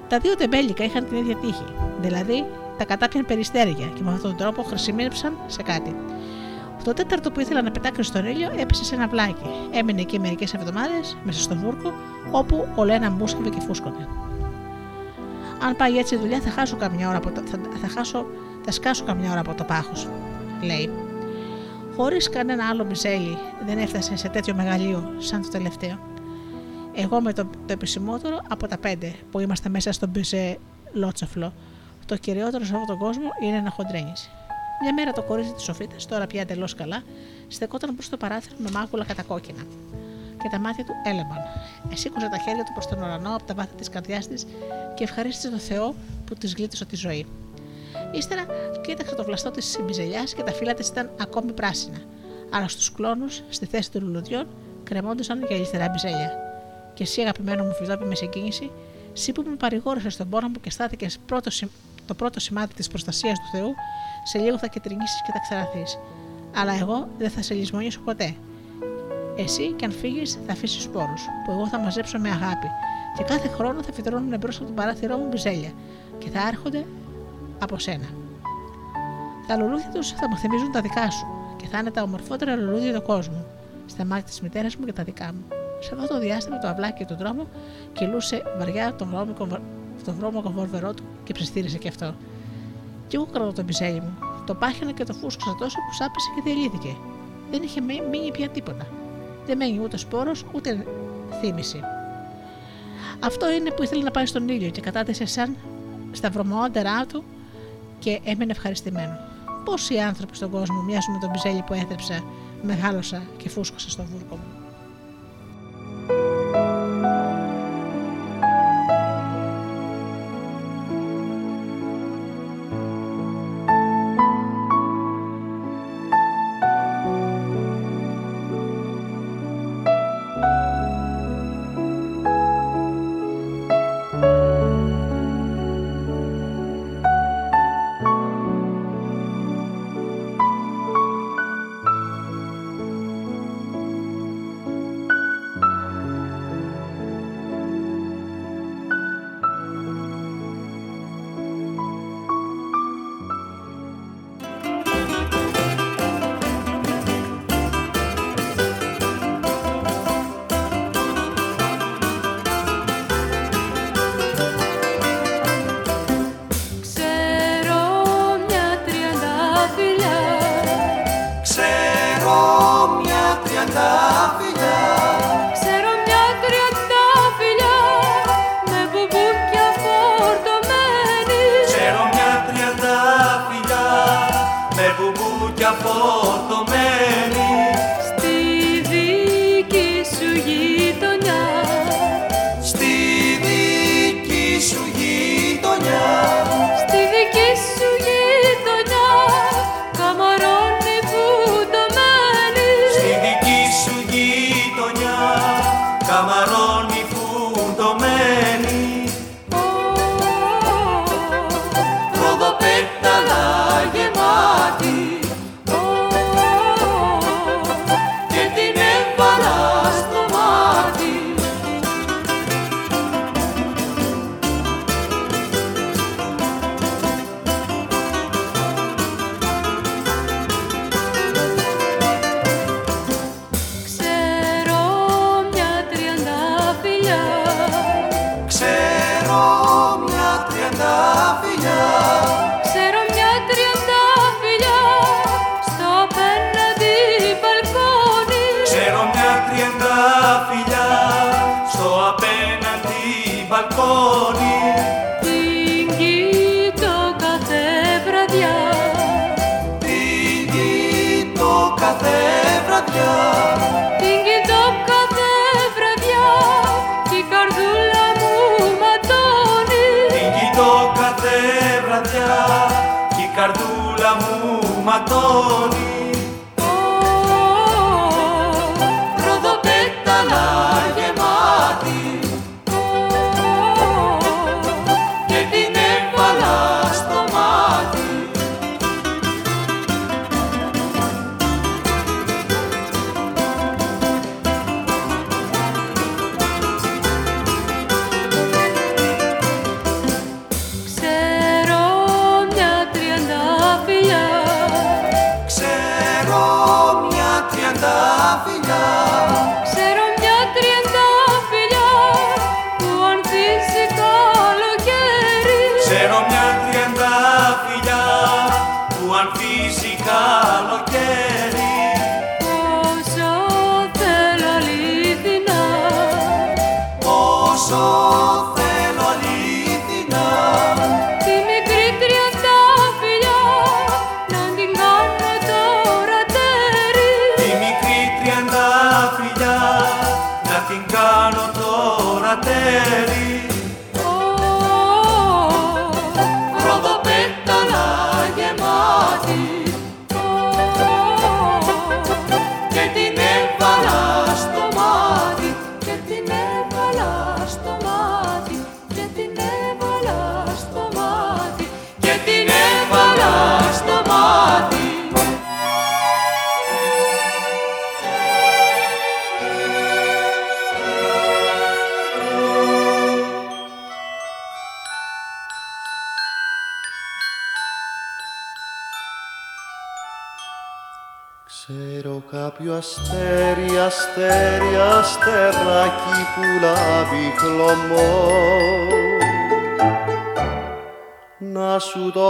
Speaker 2: Τα δύο τεμπέλικα είχαν την ίδια τύχη, δηλαδή τα κατάπιαν περιστέρια και με αυτόν τον τρόπο χρησιμεύσαν σε κάτι. Το τέταρτο που ήθελα να πετάξει στον ήλιο έπεσε σε ένα βλάκι. Έμεινε εκεί μερικές εβδομάδες μέσα στο βούρκο, όπου ο Λένα μουσκευε και φούσκωνε. Αν πάει έτσι η δουλειά, θα χάσω καμιά ώρα από το, θα, θα, χάσω, θα σκάσω καμιά ώρα από το πάχος, λέει. Χωρίς κανένα άλλο μπιζέλι δεν έφτασε σε τέτοιο μεγαλείο σαν το τελευταίο. Εγώ με το, το επισημότερο από τα πέντε που είμαστε μέσα στον μπιζέ Λότσοφλο. Το κυριότερο σε αυτόν τον κόσμο είναι να χοντρένεις. Μια μέρα το κορίτσι της Σοφίτας, τώρα πια εντελώς καλά, στεκόταν προς το παράθυρο με μάγουλα κατακόκκινα.
Speaker 6: και τα μάτια του έλεμπαν. Εσήκωσε τα χέρια του προς τον ουρανό από τα βάθη της καρδιάς της και ευχαρίστησε τον Θεό που της γλίτωσε τη ζωή. Ύστερα κοίταξε το βλαστό της μπιζελιά και τα φύλλα της ήταν ακόμη πράσινα. Αλλά στους κλόνους, στη θέση των λουλουδιών, κρεμόντουσαν για αριστερά μπιζέλια. Και εσύ, αγαπημένο μου φιδόπι με συγκίνηση, εσύ που με παρηγόρησες στον πόνο μου και στάθηκε πρώτος, το πρώτο σημάδι της προστασίας του Θεού, σε λίγο θα κεντρινήσεις και θα ξαραθεί. Αλλά εγώ δεν θα σε λησμονήσω ποτέ. Εσύ και αν φύγεις, θα αφήσεις σπόρου, που εγώ θα μαζέψω με αγάπη, και κάθε χρόνο θα φυτρώνουν μπρος από το παράθυρό μου μπιζέλια, και θα έρχονται από σένα. Τα λουλούδια τους θα μου θυμίζουν τα δικά σου, και θα είναι τα ομορφότερα λουλούδια του κόσμου, στα μάτια της μητέρας μου και τα δικά μου. Σε αυτό το διάστημα το αυλάκι του δρόμου κυλούσε βαριά τον βρώμικο, το βρώμικο βορβερό του και ψιστήρισε και αυτό. Κι εγώ κρατώ το μπιζέλι μου. Το πάχαινα και το φούσκωσα τόσο που σάπησε και διαλύθηκε. Δεν είχε μείνει πια τίποτα. Δεν μένει ούτε σπόρος ούτε θύμηση. Αυτό είναι που ήθελε να πάει στον ήλιο και κατάτεσε σαν στα βρωμόντερά του και έμενε ευχαριστημένο. Πόσοι άνθρωποι στον κόσμο μοιάζουν με τον μπιζέλι που έθρεψα, μεγάλωσα και φούσκωσα στο βούρκο μου.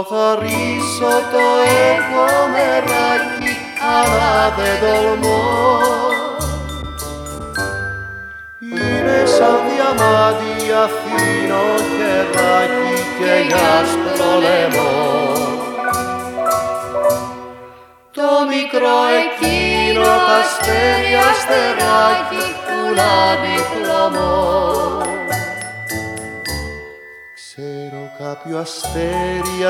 Speaker 11: Σου
Speaker 12: το χαρίσω το έχω μεράκι αλλά δεν τολμώ Είναι σαν διαμάντι αφήνω χεράκι και για άσπρο λαιμό το μικρό εκείνο τα αστέρι αστεράκι που λάβει χλωμό. Ξέρω κάποιο αστέρι,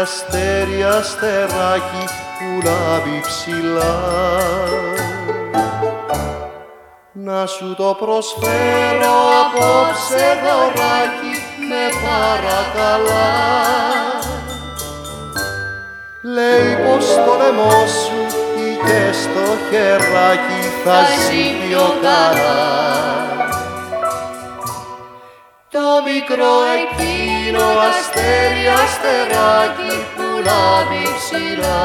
Speaker 12: αστέρι, αστεράκι που λάβει ψηλά. Να σου το προσφέρω απόψε δωράκι με παρακαλά. Λέει πως το λαιμό σου ή και στο χεράκι θα ζει πιο καλά Το μικρό εκείνο αστέρι αστεράκι που λάβει ψηλά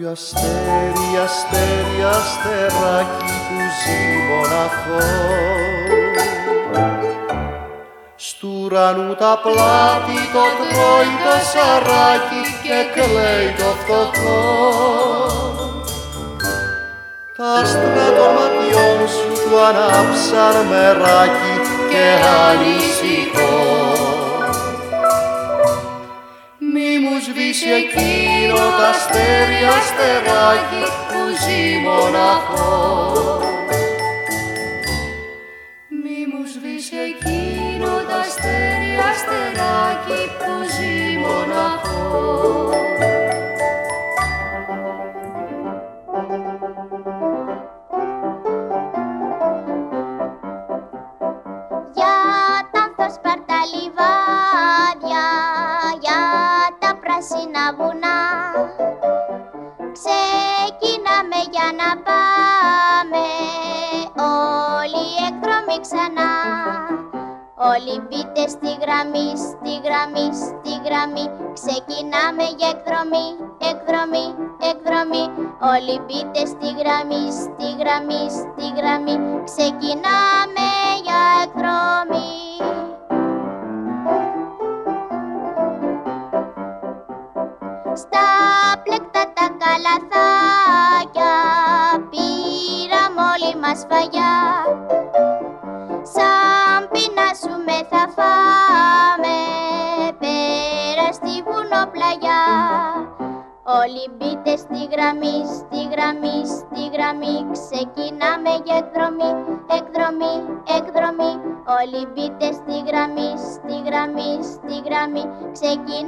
Speaker 12: κάποιο αστέρι, αστέρι, αστεράκι που ζει μοναχό. Στου ουρανού τα πλάτη το τρώει το σαράκι και κλαίει το φτωχό. Τα άστρα των ματιών σου του ανάψαν μεράκι και ανησυχώ μου σβήσει εκείνο τα αστέρι αστεράκι που ζει
Speaker 13: μοναχός. Όλοι μπείτε στη μπείτε στη γραμμή, στη γραμμή, στη γραμμή. Ξεκινάμε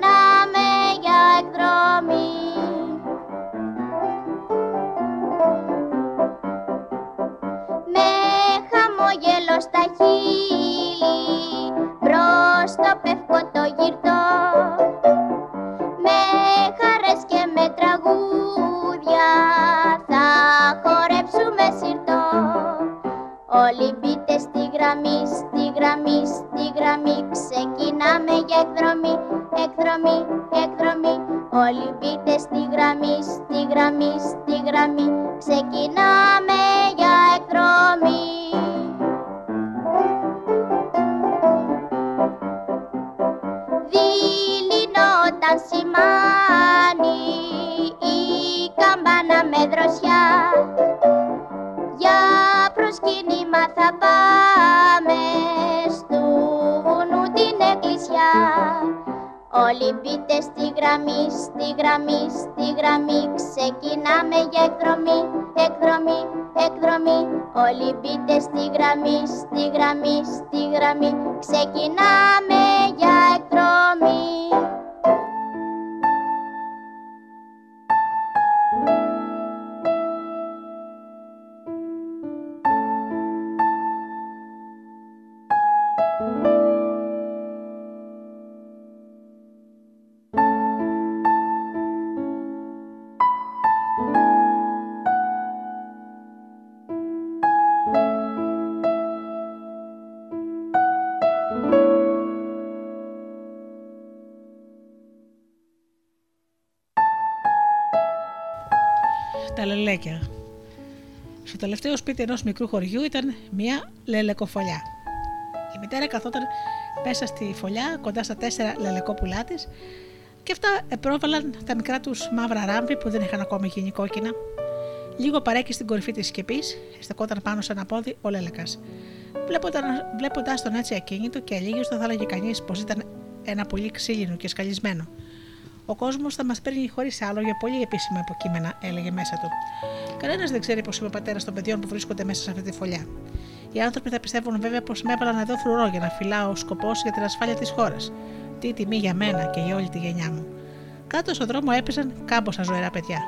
Speaker 2: λελέκια. Στο τελευταίο σπίτι ενός μικρού χωριού ήταν μια λελεκοφολιά. Η μητέρα καθόταν μέσα στη φωλιά κοντά στα τέσσερα λελεκόπουλά της και αυτά επρόβαλαν τα μικρά τους μαύρα ράμβη που δεν είχαν ακόμη γίνει κόκκινα. Λίγο παρέκει στην κορυφή της σκεπής, στεκόταν πάνω σε ένα πόδι ο Λέλεκας. Βλέποντα τον έτσι ακίνητο και αλήγιστο, θα έλεγε κανείς πως ήταν ένα πολύ ξύλινο και σκαλισμένο. Ο κόσμος θα μας παίρνει χωρίς άλλο για πολύ επίσημα υποκείμενα, έλεγε μέσα του. Κανένας δεν ξέρει πως είμαι πατέρας των παιδιών που βρίσκονται μέσα σε αυτή τη φωλιά. Οι άνθρωποι θα πιστεύουν βέβαια πως με έβαλαν εδώ φρουρό για να φυλάω ο σκοπός για την ασφάλεια της χώρας. Τι τιμή για μένα και για όλη τη γενιά μου. Κάτω στον δρόμο έπαιζαν κάμποσα ζωηρά παιδιά.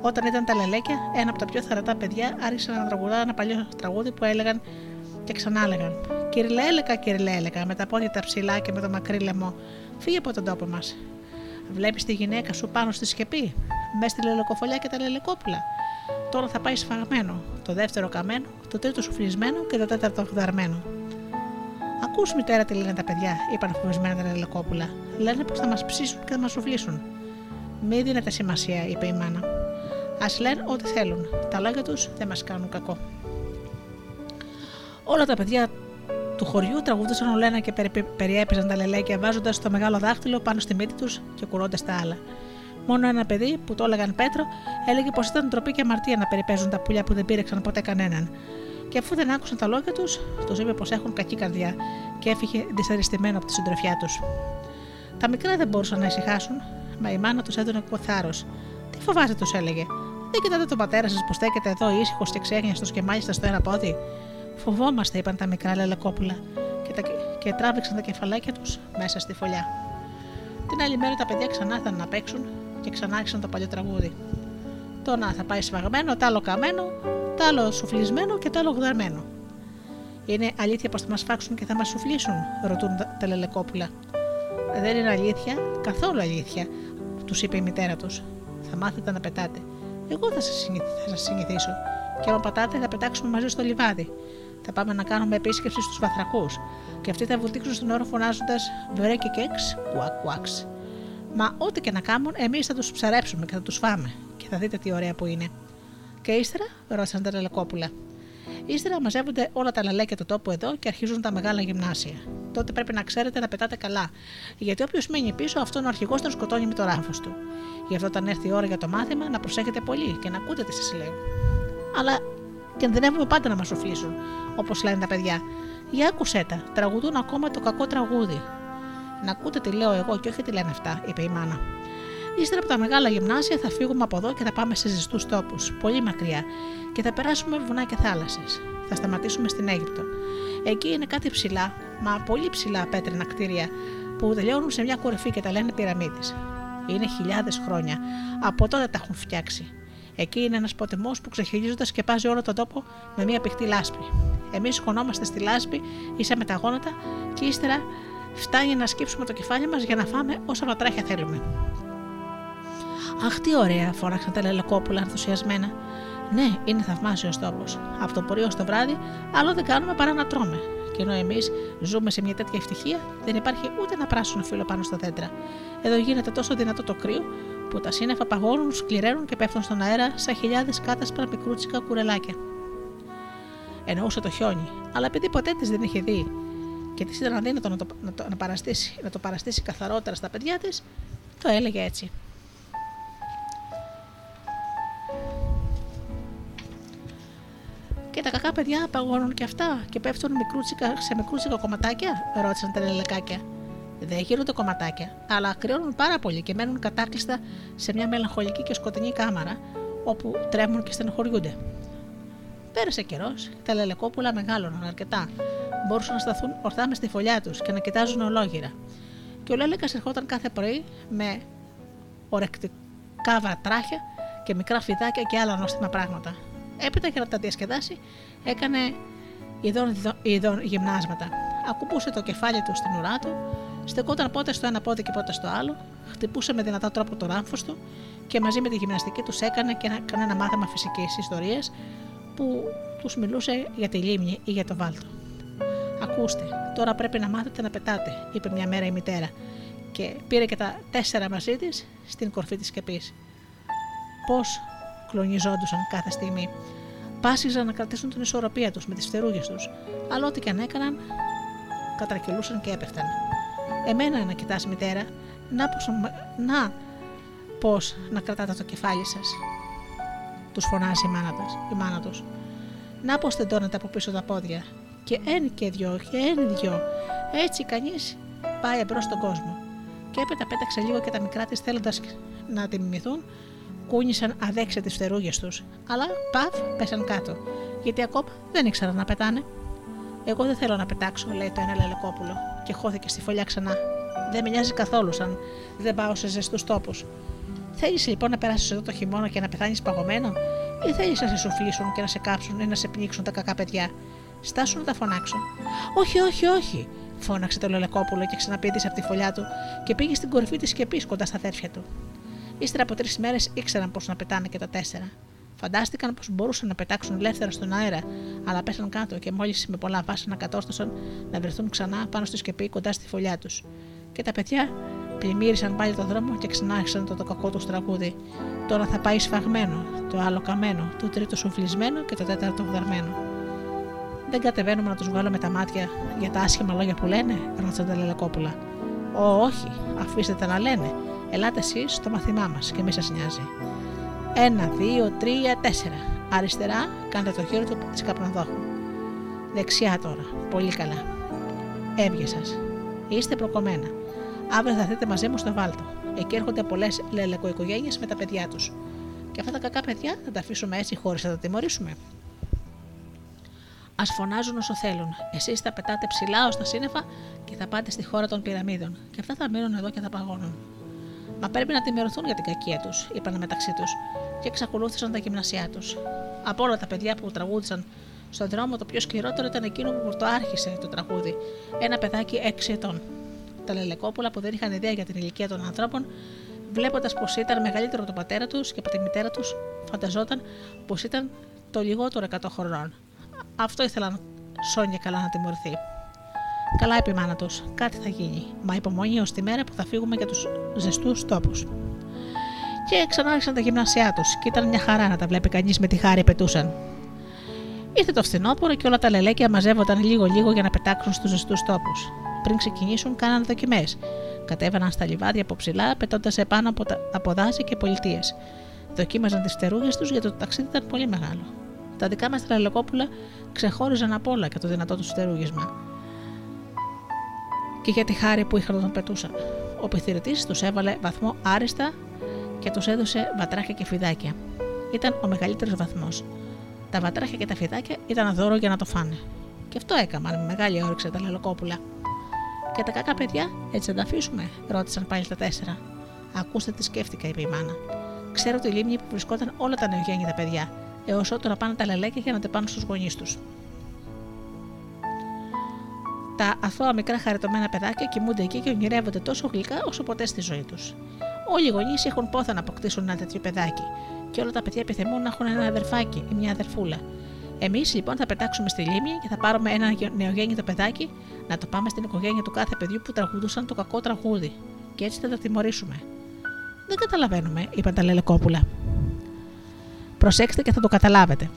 Speaker 2: Όταν ήταν τα λελέκια, ένα από τα πιο θαρατά παιδιά άρχισε να τραγουδά ένα παλιό τραγούδι που έλεγαν και ξανά έλεγαν Κυριλέλεκα, κυριλέλεκα, με τα πόδια τα ψηλά και με το μακρύ λαιμό, φύγε από τον τόπο μας. Βλέπεις τη γυναίκα σου πάνω στη σκεπή, μες στη λελεκοφολιά και τα λελεκόπουλα. Τώρα θα πάει σφαγμένο, το δεύτερο καμένο, το τρίτο σουφλισμένο και το τέταρτο γδαρμένο. Ακούς, μητέρα, τι λένε τα παιδιά, είπαν φοβισμένα τα λελεκόπουλα. Λένε πως θα μας ψήσουν και θα μας σουφλίσουν. Μη δίνετε σημασία, είπε η μάνα. Α λένε ό,τι θέλουν. Τα λόγια τους δεν μας κάνουν κακό. Όλα τα παιδιά του χωριού τραγουδούσαν ολένα και περιέπαιζαν τα λελέκια βάζοντας το μεγάλο δάχτυλο πάνω στη μύτη τους και κουρώντας τα άλλα. Μόνο ένα παιδί που το έλεγαν Πέτρο έλεγε πως ήταν ντροπή και αμαρτία να περιπέζουν τα πουλιά που δεν πήρεξαν ποτέ κανέναν. Και αφού δεν άκουσαν τα λόγια τους, τους είπε πως έχουν κακή καρδιά και έφυγε δυσαρεστημένο από τη συντροφιά τους. Τα μικρά δεν μπορούσαν να ησυχάσουν, μα η μάνα τους έδωνε θάρρο. Τι φοβάστε, τους έλεγε. Δεν κοιτάτε τον πατέρα σας που στέκεται εδώ ήσυχος και ξέγνιαστος και μάλιστα στο ένα πόδι. Φοβόμαστε, είπαν τα μικρά λελεκόπουλα και, τα, και τράβηξαν τα κεφαλάκια τους μέσα στη φωλιά. Την άλλη μέρα τα παιδιά ξανά ήρθαν να παίξουν και ξανά άρχισαν το παλιό τραγούδι. Το να θα πάει σφαγμένο, το άλλο καμένο, το άλλο σουφλισμένο και το άλλο γδαρμένο. Είναι αλήθεια πως θα μας φάξουν και θα μας σουφλίσουν, ρωτούν τα λελεκόπουλα. Δεν είναι αλήθεια, καθόλου αλήθεια, τους είπε η μητέρα τους. Θα μάθετε να πετάτε. Εγώ θα σας συνηθίσω. Και άμα πατάτε, θα πετάξουμε μαζί στο λιβάδι. Θα πάμε να κάνουμε επίσκεψη στους βαθρακούς. Και αυτοί θα βουτήξουν στον όρο φωνάζοντας βρε και κέξ, κουακ κουαξ. Μα ό,τι και να κάνουν, εμείς θα τους ψαρέψουμε και θα τους φάμε. Και θα δείτε τι ωραία που είναι. Και ύστερα, ρώτησαν τα λελεκόπουλα. Ύστερα μαζεύονται όλα τα λαλέκια του τόπου εδώ και αρχίζουν τα μεγάλα γυμνάσια. Τότε πρέπει να ξέρετε να πετάτε καλά. Γιατί όποιος μένει πίσω, αυτόν ο αρχηγός τον σκοτώνει με το ράφο του. Γι' αυτό όταν έρθει η ώρα για το μάθημα, να προσέχετε πολύ και να ακούτε τι σας λέω. Αλλά κινδυνεύουμε πάντα να μας οφείλουν, όπως λένε τα παιδιά. Για άκουσέ τα, τραγουδούν ακόμα το κακό τραγούδι. Να ακούτε τι λέω εγώ και όχι τι λένε αυτά, είπε η μάνα. Ύστερα από τα μεγάλα γυμνάσια θα φύγουμε από εδώ και θα πάμε σε ζεστούς τόπους, πολύ μακριά, και θα περάσουμε βουνά και θάλασσες. Θα σταματήσουμε στην Αίγυπτο. Εκεί είναι κάτι ψηλά, μα πολύ ψηλά πέτρινα κτίρια, που τελειώνουν σε μια κορυφή και τα λένε πυραμίδες. Είναι χιλιάδες χρόνια. Από τότε τα έχουν φτιάξει. Εκεί είναι ένας ποτεμό που ξεχυλίζοντας σκεπάζει όλο τον τόπο με μια πηχτή λάσπη. Εμείς σκονόμαστε στη λάσπη ή σε μεταγόνατα και ύστερα φτάνει να σκύψουμε το κεφάλι μας για να φάμε όσα βατράχια θέλουμε. Αχ, τι ωραία, φώναξαν τα λελεκόπουλα ενθουσιασμένα. Ναι, είναι θαυμάσιος τόπος. Από το πρωί ως το βράδυ, άλλο δεν κάνουμε παρά να τρώμε. Και ενώ εμείς ζούμε σε μια τέτοια ευτυχία, δεν υπάρχει ούτε ένα πράσινο φύλλο πάνω στα δέντρα. Εδώ γίνεται τόσο δυνατό το κρύο που τα σύννεφα παγώνουν, σκληραίνουν και πέφτουν στον αέρα σαν χιλιάδες κάτασπρα μικρούτσικα κουρελάκια. Εννοούσε το χιόνι, αλλά επειδή ποτέ της δεν είχε δει και της ήταν αδύνατο να το, να, το, να, παραστήσει, να το παραστήσει καθαρότερα στα παιδιά της, το έλεγε έτσι. Και τα κακά παιδιά παγώνουν και αυτά και πέφτουν μικρούτσικα, σε μικρούτσικα κομματάκια, ρώτησαν τα λελεκάκια. Δεν γίνονται κομματάκια, αλλά κρυώνουν πάρα πολύ και μένουν κατάκλειστα σε μια μελαγχολική και σκοτεινή κάμαρα, όπου τρέμουν και στενοχωριούνται. Πέρασε καιρός, τα λελεκόπουλα μεγάλωναν αρκετά. Μπορούσαν να σταθούν ορθά μες στη φωλιά τους και να κοιτάζουν ολόγυρα. Και ο Λέλεκας ερχόταν κάθε πρωί με ορεκτικά βατράχια και μικρά φιδάκια και άλλα νόστιμα πράγματα. Έπειτα για να τα διασκεδάσει, έκανε ειδών, ειδών γυμνάσματα. Ακούμπούσε το κεφάλι του στην ουρά του, στεκόταν πότε στο ένα πόδι και πότε στο άλλο, χτυπούσε με δυνατά τρόπο το ράμφος του και μαζί με τη γυμναστική τους έκανε και ένα, ένα μάθημα φυσικής ιστορίας που τους μιλούσε για τη λίμνη ή για το βάλτο. Ακούστε, τώρα πρέπει να μάθετε να πετάτε, είπε μια μέρα η μητέρα, και πήρε και τα τέσσερα μαζί της στην κορφή της σκεπής. Πώς κλονιζόντουσαν κάθε στιγμή. Πάσιζαν να κρατήσουν την ισορροπία τους με τις φτερούγες τους, αλλά ό,τι και αν έκαναν, κατρακυλούσαν και έπεφταν. Εμένα να κοιτάς, μητέρα, να πως, να πώς να κρατάτε το κεφάλι σας. Τους φωνάζει η μάνα, τους, η μάνα τους. Να πως τεντώνετε από πίσω τα πόδια. Και ένα και δυο, και ένα δυο. Έτσι κανείς πάει εμπρός στον κόσμο. Και έπειτα πέταξε λίγο και τα μικρά της θέλοντας να τη μιμηθούν, κούνησαν αδέξια τις φτερούγες τους. Αλλά παφ πέσαν κάτω. Γιατί ακόμα δεν ήξεραν να πετάνε. Εγώ δεν θέλω να πετάξω, λέει το ένα λελεκόπουλο, και χώθηκε στη φωλιά ξανά. Δεν με νοιάζει καθόλου σαν δεν πάω σε ζεστούς τόπους. Θέλεις λοιπόν να περάσεις εδώ το χειμώνα και να πεθάνεις παγωμένο, ή θέλεις να σε σουφλήσουν και να σε κάψουν ή να σε πνίξουν τα κακά παιδιά; Στάσου να τα φωνάξω. Όχι, όχι, όχι, φώναξε το λελεκόπουλο και ξαναπήδησε από τη φωλιά του και πήγε στην κορυφή της σκεπής κοντά στα αδέρφια του. Ύστερα από τρεις μέρες ήξεραν πώ να πετάνε και τα τέσσερα. Φαντάστηκαν πως μπορούσαν να πετάξουν ελεύθερα στον αέρα, αλλά πέσαν κάτω και μόλις με πολλά βάσανα κατόρθωσαν να βρεθούν ξανά πάνω στη σκεπή κοντά στη φωλιά τους. Και τα παιδιά πλημμύρισαν πάλι τον δρόμο και ξανά άρχισαν το, το κακό τους τραγούδι. Τώρα θα πάει σφαγμένο, το άλλο καμένο, το τρίτο σουφλισμένο και το τέταρτο βδαρμένο. Δεν κατεβαίνουμε να τους βγάλουμε τα μάτια για τα άσχημα λόγια που λένε, ρώτησαν τα λελεκόπουλα. Ω, όχι, αφήστε τα να λένε. Ελάτε εσείς στο μαθημά μας και μη σας νοιάζει. Ένα, δύο, τρία, τέσσερα. Αριστερά, κάντε το χέρι του της καπνοδόχου. Δεξιά τώρα. Πολύ καλά. Έβγε σας. Είστε προκομμένα. Αύριο θα έρθετε μαζί μου στο Βάλτο. Εκεί έρχονται πολλές λελεκοοικογένειες με τα παιδιά τους. Και αυτά τα κακά παιδιά θα τα αφήσουμε έτσι χωρίς να τα τιμωρήσουμε. Α φωνάζουν όσο θέλουν. Εσείς θα πετάτε ψηλά ως τα σύννεφα και θα πάτε στη χώρα των πυραμίδων. Και αυτά θα μείνουν εδώ και θα παγώνουν. Μα πρέπει να τιμωρηθούν για την κακία τους, είπαν μεταξύ τους, και εξακολούθησαν τα γυμνασιά τους. Από όλα τα παιδιά που τραγούδισαν στον δρόμο, το πιο σκληρότερο ήταν εκείνο που το άρχισε το τραγούδι. Ένα παιδάκι 6 ετών. Τα λελεκόπουλα που δεν είχαν ιδέα για την ηλικία των ανθρώπων, βλέποντας πως ήταν μεγαλύτερο από τον πατέρα τους και από τη μητέρα τους, φανταζόταν πως ήταν το λιγότερο 100 χρονών. Αυτό ήθελαν Σόνια καλά να τιμωρηθεί. Καλά είπε η μάνα τους, κάτι θα γίνει. Μα υπομονή ως τη μέρα που θα φύγουμε για τους ζεστούς τόπους. Και ξανά άρχισαν τα γυμνάσια τους, και ήταν μια χαρά να τα βλέπει κανείς με τη χάρη πετούσαν. Ήρθε το φθινόπωρο και όλα τα λελέκια μαζεύονταν λίγο-λίγο για να πετάξουν στους ζεστούς τόπους. Πριν ξεκινήσουν, κάναν δοκιμές. Κατέβαιναν στα λιβάδια από ψηλά, πετώντας επάνω από, τα, από δάση και πολιτείες. Δοκίμαζαν τις φτερούγες τους γιατί το ταξίδι ήταν πολύ μεγάλο. Τα δικά μας τα λελεκόπουλα ξεχώριζαν από όλα και το δυνατό τους φτερούγισμα και για τη χάρη που είχαν τον πετούσαν. Ο πεθυρητή τους έβαλε βαθμό άριστα και τους έδωσε βατράχια και φιδάκια. Ήταν ο μεγαλύτερος βαθμός. Τα βατράχια και τα φιδάκια ήταν δώρο για να το φάνε. Και αυτό έκαναν με μεγάλη όρεξη τα λελοκόπουλα. Και τα κακά παιδιά, έτσι θα τα αφήσουμε, ρώτησαν πάλι τα τέσσερα. Ακούστε τι σκέφτηκα, είπε η μάνα. Ξέρω τη λίμνη που βρισκόταν όλα τα νεογέννητα παιδιά, έως ότου να πάνε τα λελέκια για να τεπάνουν στους γονείς τους. Τα αθώα μικρά χαριτωμένα παιδάκια κοιμούνται εκεί και ονειρεύονται τόσο γλυκά όσο ποτέ στη ζωή τους. Όλοι οι γονείς έχουν πόθα να αποκτήσουν ένα τέτοιο παιδάκι, και όλα τα παιδιά επιθυμούν να έχουν ένα αδερφάκι ή μια αδερφούλα. Εμείς λοιπόν θα πετάξουμε στη λίμνη και θα πάρουμε ένα νεογέννητο παιδάκι να το πάμε στην οικογένεια του κάθε παιδιού που τραγουδούσαν το κακό τραγούδι. Και έτσι θα τα τιμωρήσουμε. Δεν καταλαβαίνουμε, είπαν τα λελεκόπουλα. Προσέξτε και θα το καταλάβετε.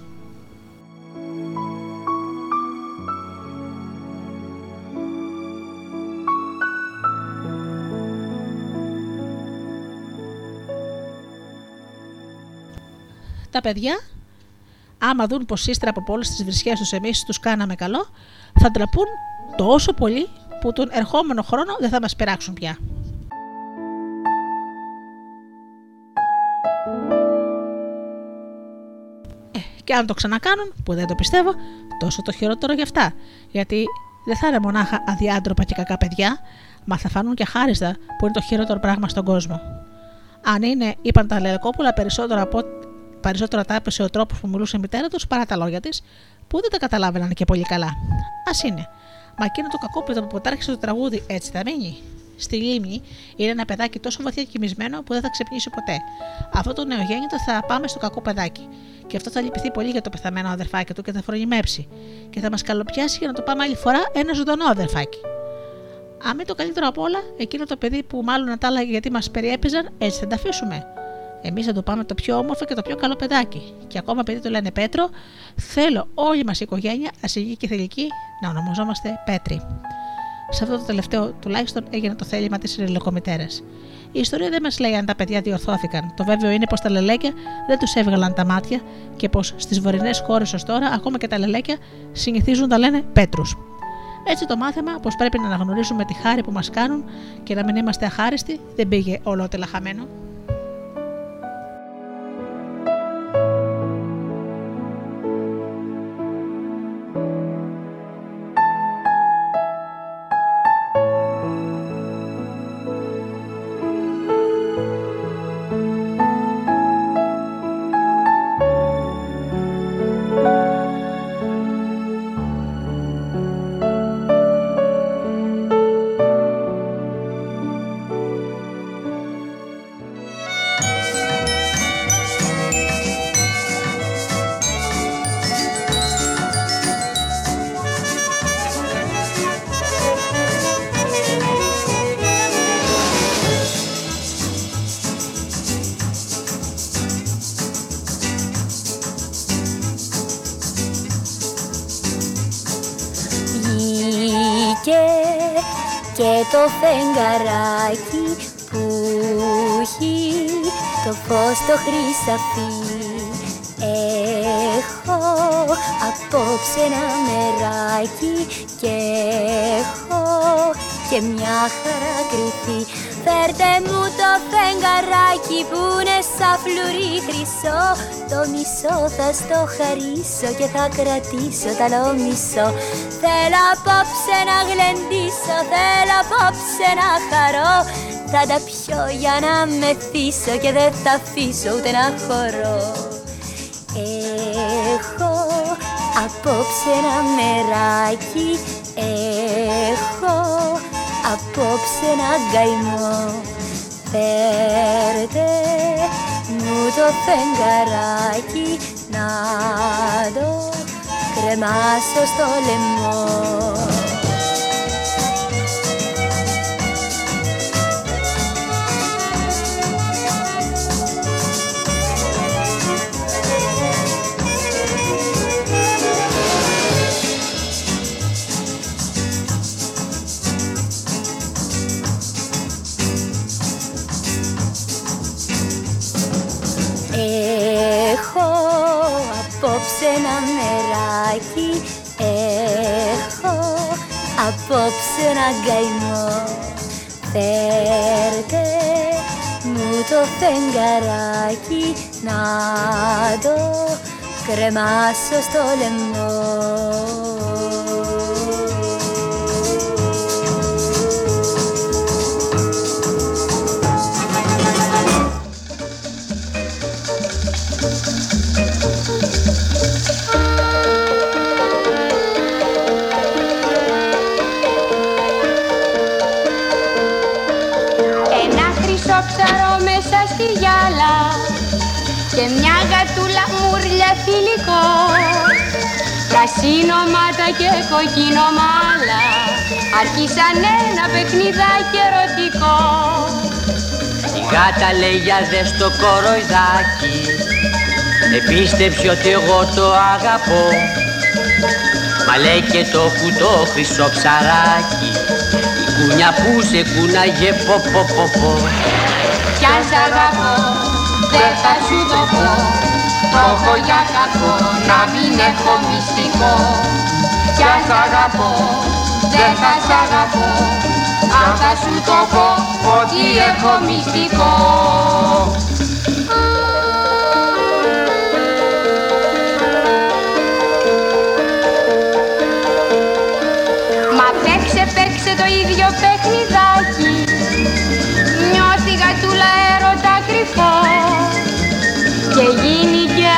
Speaker 2: Τα παιδιά, άμα δουν πως ύστερα από όλε τι βρισιέ τους εμείς τους κάναμε καλό, θα ντραπούν τόσο πολύ που τον ερχόμενο χρόνο δεν θα μας πειράξουν πια. Ε, και αν το ξανακάνουν, που δεν το πιστεύω, τόσο το χειρότερο για αυτά. Γιατί δεν θα είναι μονάχα αδιάντροπα και κακά παιδιά, μα θα φανούν και χάριστα που είναι το χειρότερο πράγμα στον κόσμο. Αν είναι, είπαν τα λελεκόπουλα, περισσότερο από περισσότερο τα έπεσε ο τρόπος που μιλούσε η μητέρα τους παρά τα λόγια της, που δεν τα καταλάβαιναν και πολύ καλά. Α είναι. Μα εκείνο το κακόπεδο που ποτάρχησε το τραγούδι έτσι θα μείνει. Στη λίμνη είναι ένα παιδάκι τόσο βαθιά κοιμισμένο που δεν θα ξυπνήσει ποτέ. Αυτό το νεογέννητο θα πάμε στο κακό παιδάκι. Και αυτό θα λυπηθεί πολύ για το πεθαμένο αδερφάκι του και θα φρονιμέψει. Και θα μας καλοπιάσει για να το πάμε άλλη φορά ένα ζωντανό αδερφάκι. Αν το καλύτερο απ' όλα, εκείνο το παιδί που μάλλον τα άλλα γιατί μας περιέπαιζαν, έτσι θα τα αφήσουμε. Εμείς θα του πάμε το πιο όμορφο και το πιο καλό παιδάκι. Και ακόμα επειδή το λένε Πέτρο, θέλω όλη μας η οικογένεια, ασυγή και θελική, να ονομαζόμαστε Πέτρη. Σε αυτό το τελευταίο τουλάχιστον έγινε το θέλημα της ρελοκομητέρα. Η ιστορία δεν μας λέει αν τα παιδιά διορθώθηκαν. Το βέβαιο είναι πως τα λελέκια δεν τους έβγαλαν τα μάτια και πως στις βορεινές χώρες ως τώρα ακόμα και τα λελέκια συνηθίζουν να λένε Πέτρους. Έτσι το μάθημα πως πρέπει να αναγνωρίσουμε τη χάρη που μας κάνουν και να μην είμαστε αχάριστοι δεν πήγε ολότελα χαμένο.
Speaker 10: Φεγγαράκι που έχει το φως το χρυσαφί. Έχω απόψε ένα μεράκι και έχω και μια χαρά κρυφή Φέρτε μου το φεγγαράκι που είναι σαν φλουρί χρυσό. Το μισό θα στο χαρίσω και θα κρατήσω τα άλλο μισό Θέλω απόψε να γλεντήσω, θέλω απόψε να χαρώ. Θα τα πιω για να μεθύσω και δεν θα αφήσω ούτε να χωρώ Έχω απόψε ένα μεράκι, έχω απόψε ένα γκαϊμό Φέρτε μου το φεγγαράκι να το κρεμάσω στο λαιμό μεράκι έχω απόψε ένα γκαϊμό Φέρτε μου το φεγγαράκι να το κρεμάσω στο λαιμό
Speaker 6: φιλικό Πρασίνωματα και κοκκίνο μάλα άρχισαν ένα παιχνιδάκι ερωτικό.
Speaker 14: Η γάτα λέει για δες το κοροϊδάκι Επίστεψε ότι εγώ το αγαπώ Μα λέει και το κουτό χρυσό ψαράκι Η κούνια που σε κούναγε πω πω πω πω
Speaker 6: Κι αν σ' αγαπώ δεν θα σου το πω Το έχω για κακό να μην έχω μυστικό. Κι αν σ' αγαπώ δεν θα σ' αγαπώ. Αν θα σου το πω ότι έχω μυστικό. Μα παίξε παίξε το ίδιο παιχνιδάκι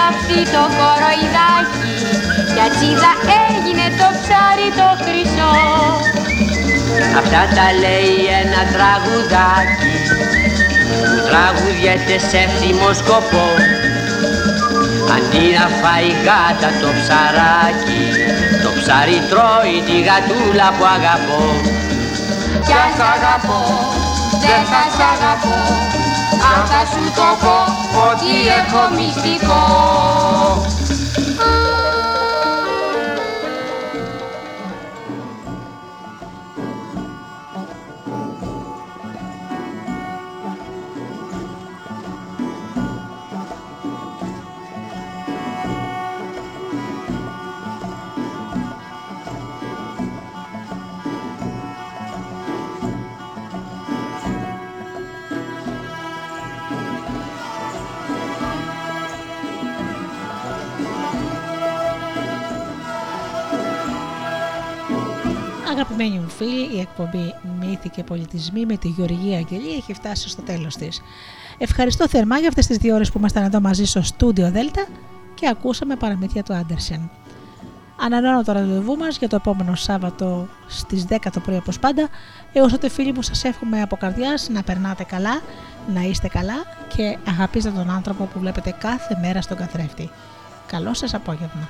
Speaker 6: αυτή το κοροϊδάκι Κι ατσίδα έγινε το ψάρι το χρυσό.
Speaker 14: Αυτά τα λέει ένα τραγουδάκι που τραγουδιέται σε εύθυμο σκοπό. Αντί να φάει γάτα το ψαράκι το ψάρι τρώει τη γατούλα που αγαπώ.
Speaker 6: Κι αν σ' αγαπώ δεν θα σ' αγαπώ
Speaker 15: Altasuntoko, odieko
Speaker 2: mistiko. Mistiko. Φίλοι, η εκπομπή Μύθοι και Πολιτισμοί με τη Γεωργία Αγγελή έχει φτάσει στο τέλος της. Ευχαριστώ θερμά για αυτές τις δύο ώρες που ήμασταν εδώ μαζί στο στούντιο Δέλτα και ακούσαμε παραμύθια του Άντερσεν. Ανανώνω το ραντεβού μας για το επόμενο Σάββατο στις 10 το πρωί όπως πάντα. Έως τότε φίλοι μου σας εύχομαι από καρδιάς να περνάτε καλά, να είστε καλά και αγαπήστε τον άνθρωπο που βλέπετε κάθε μέρα στον καθρέφτη. Καλό σας απόγευμα.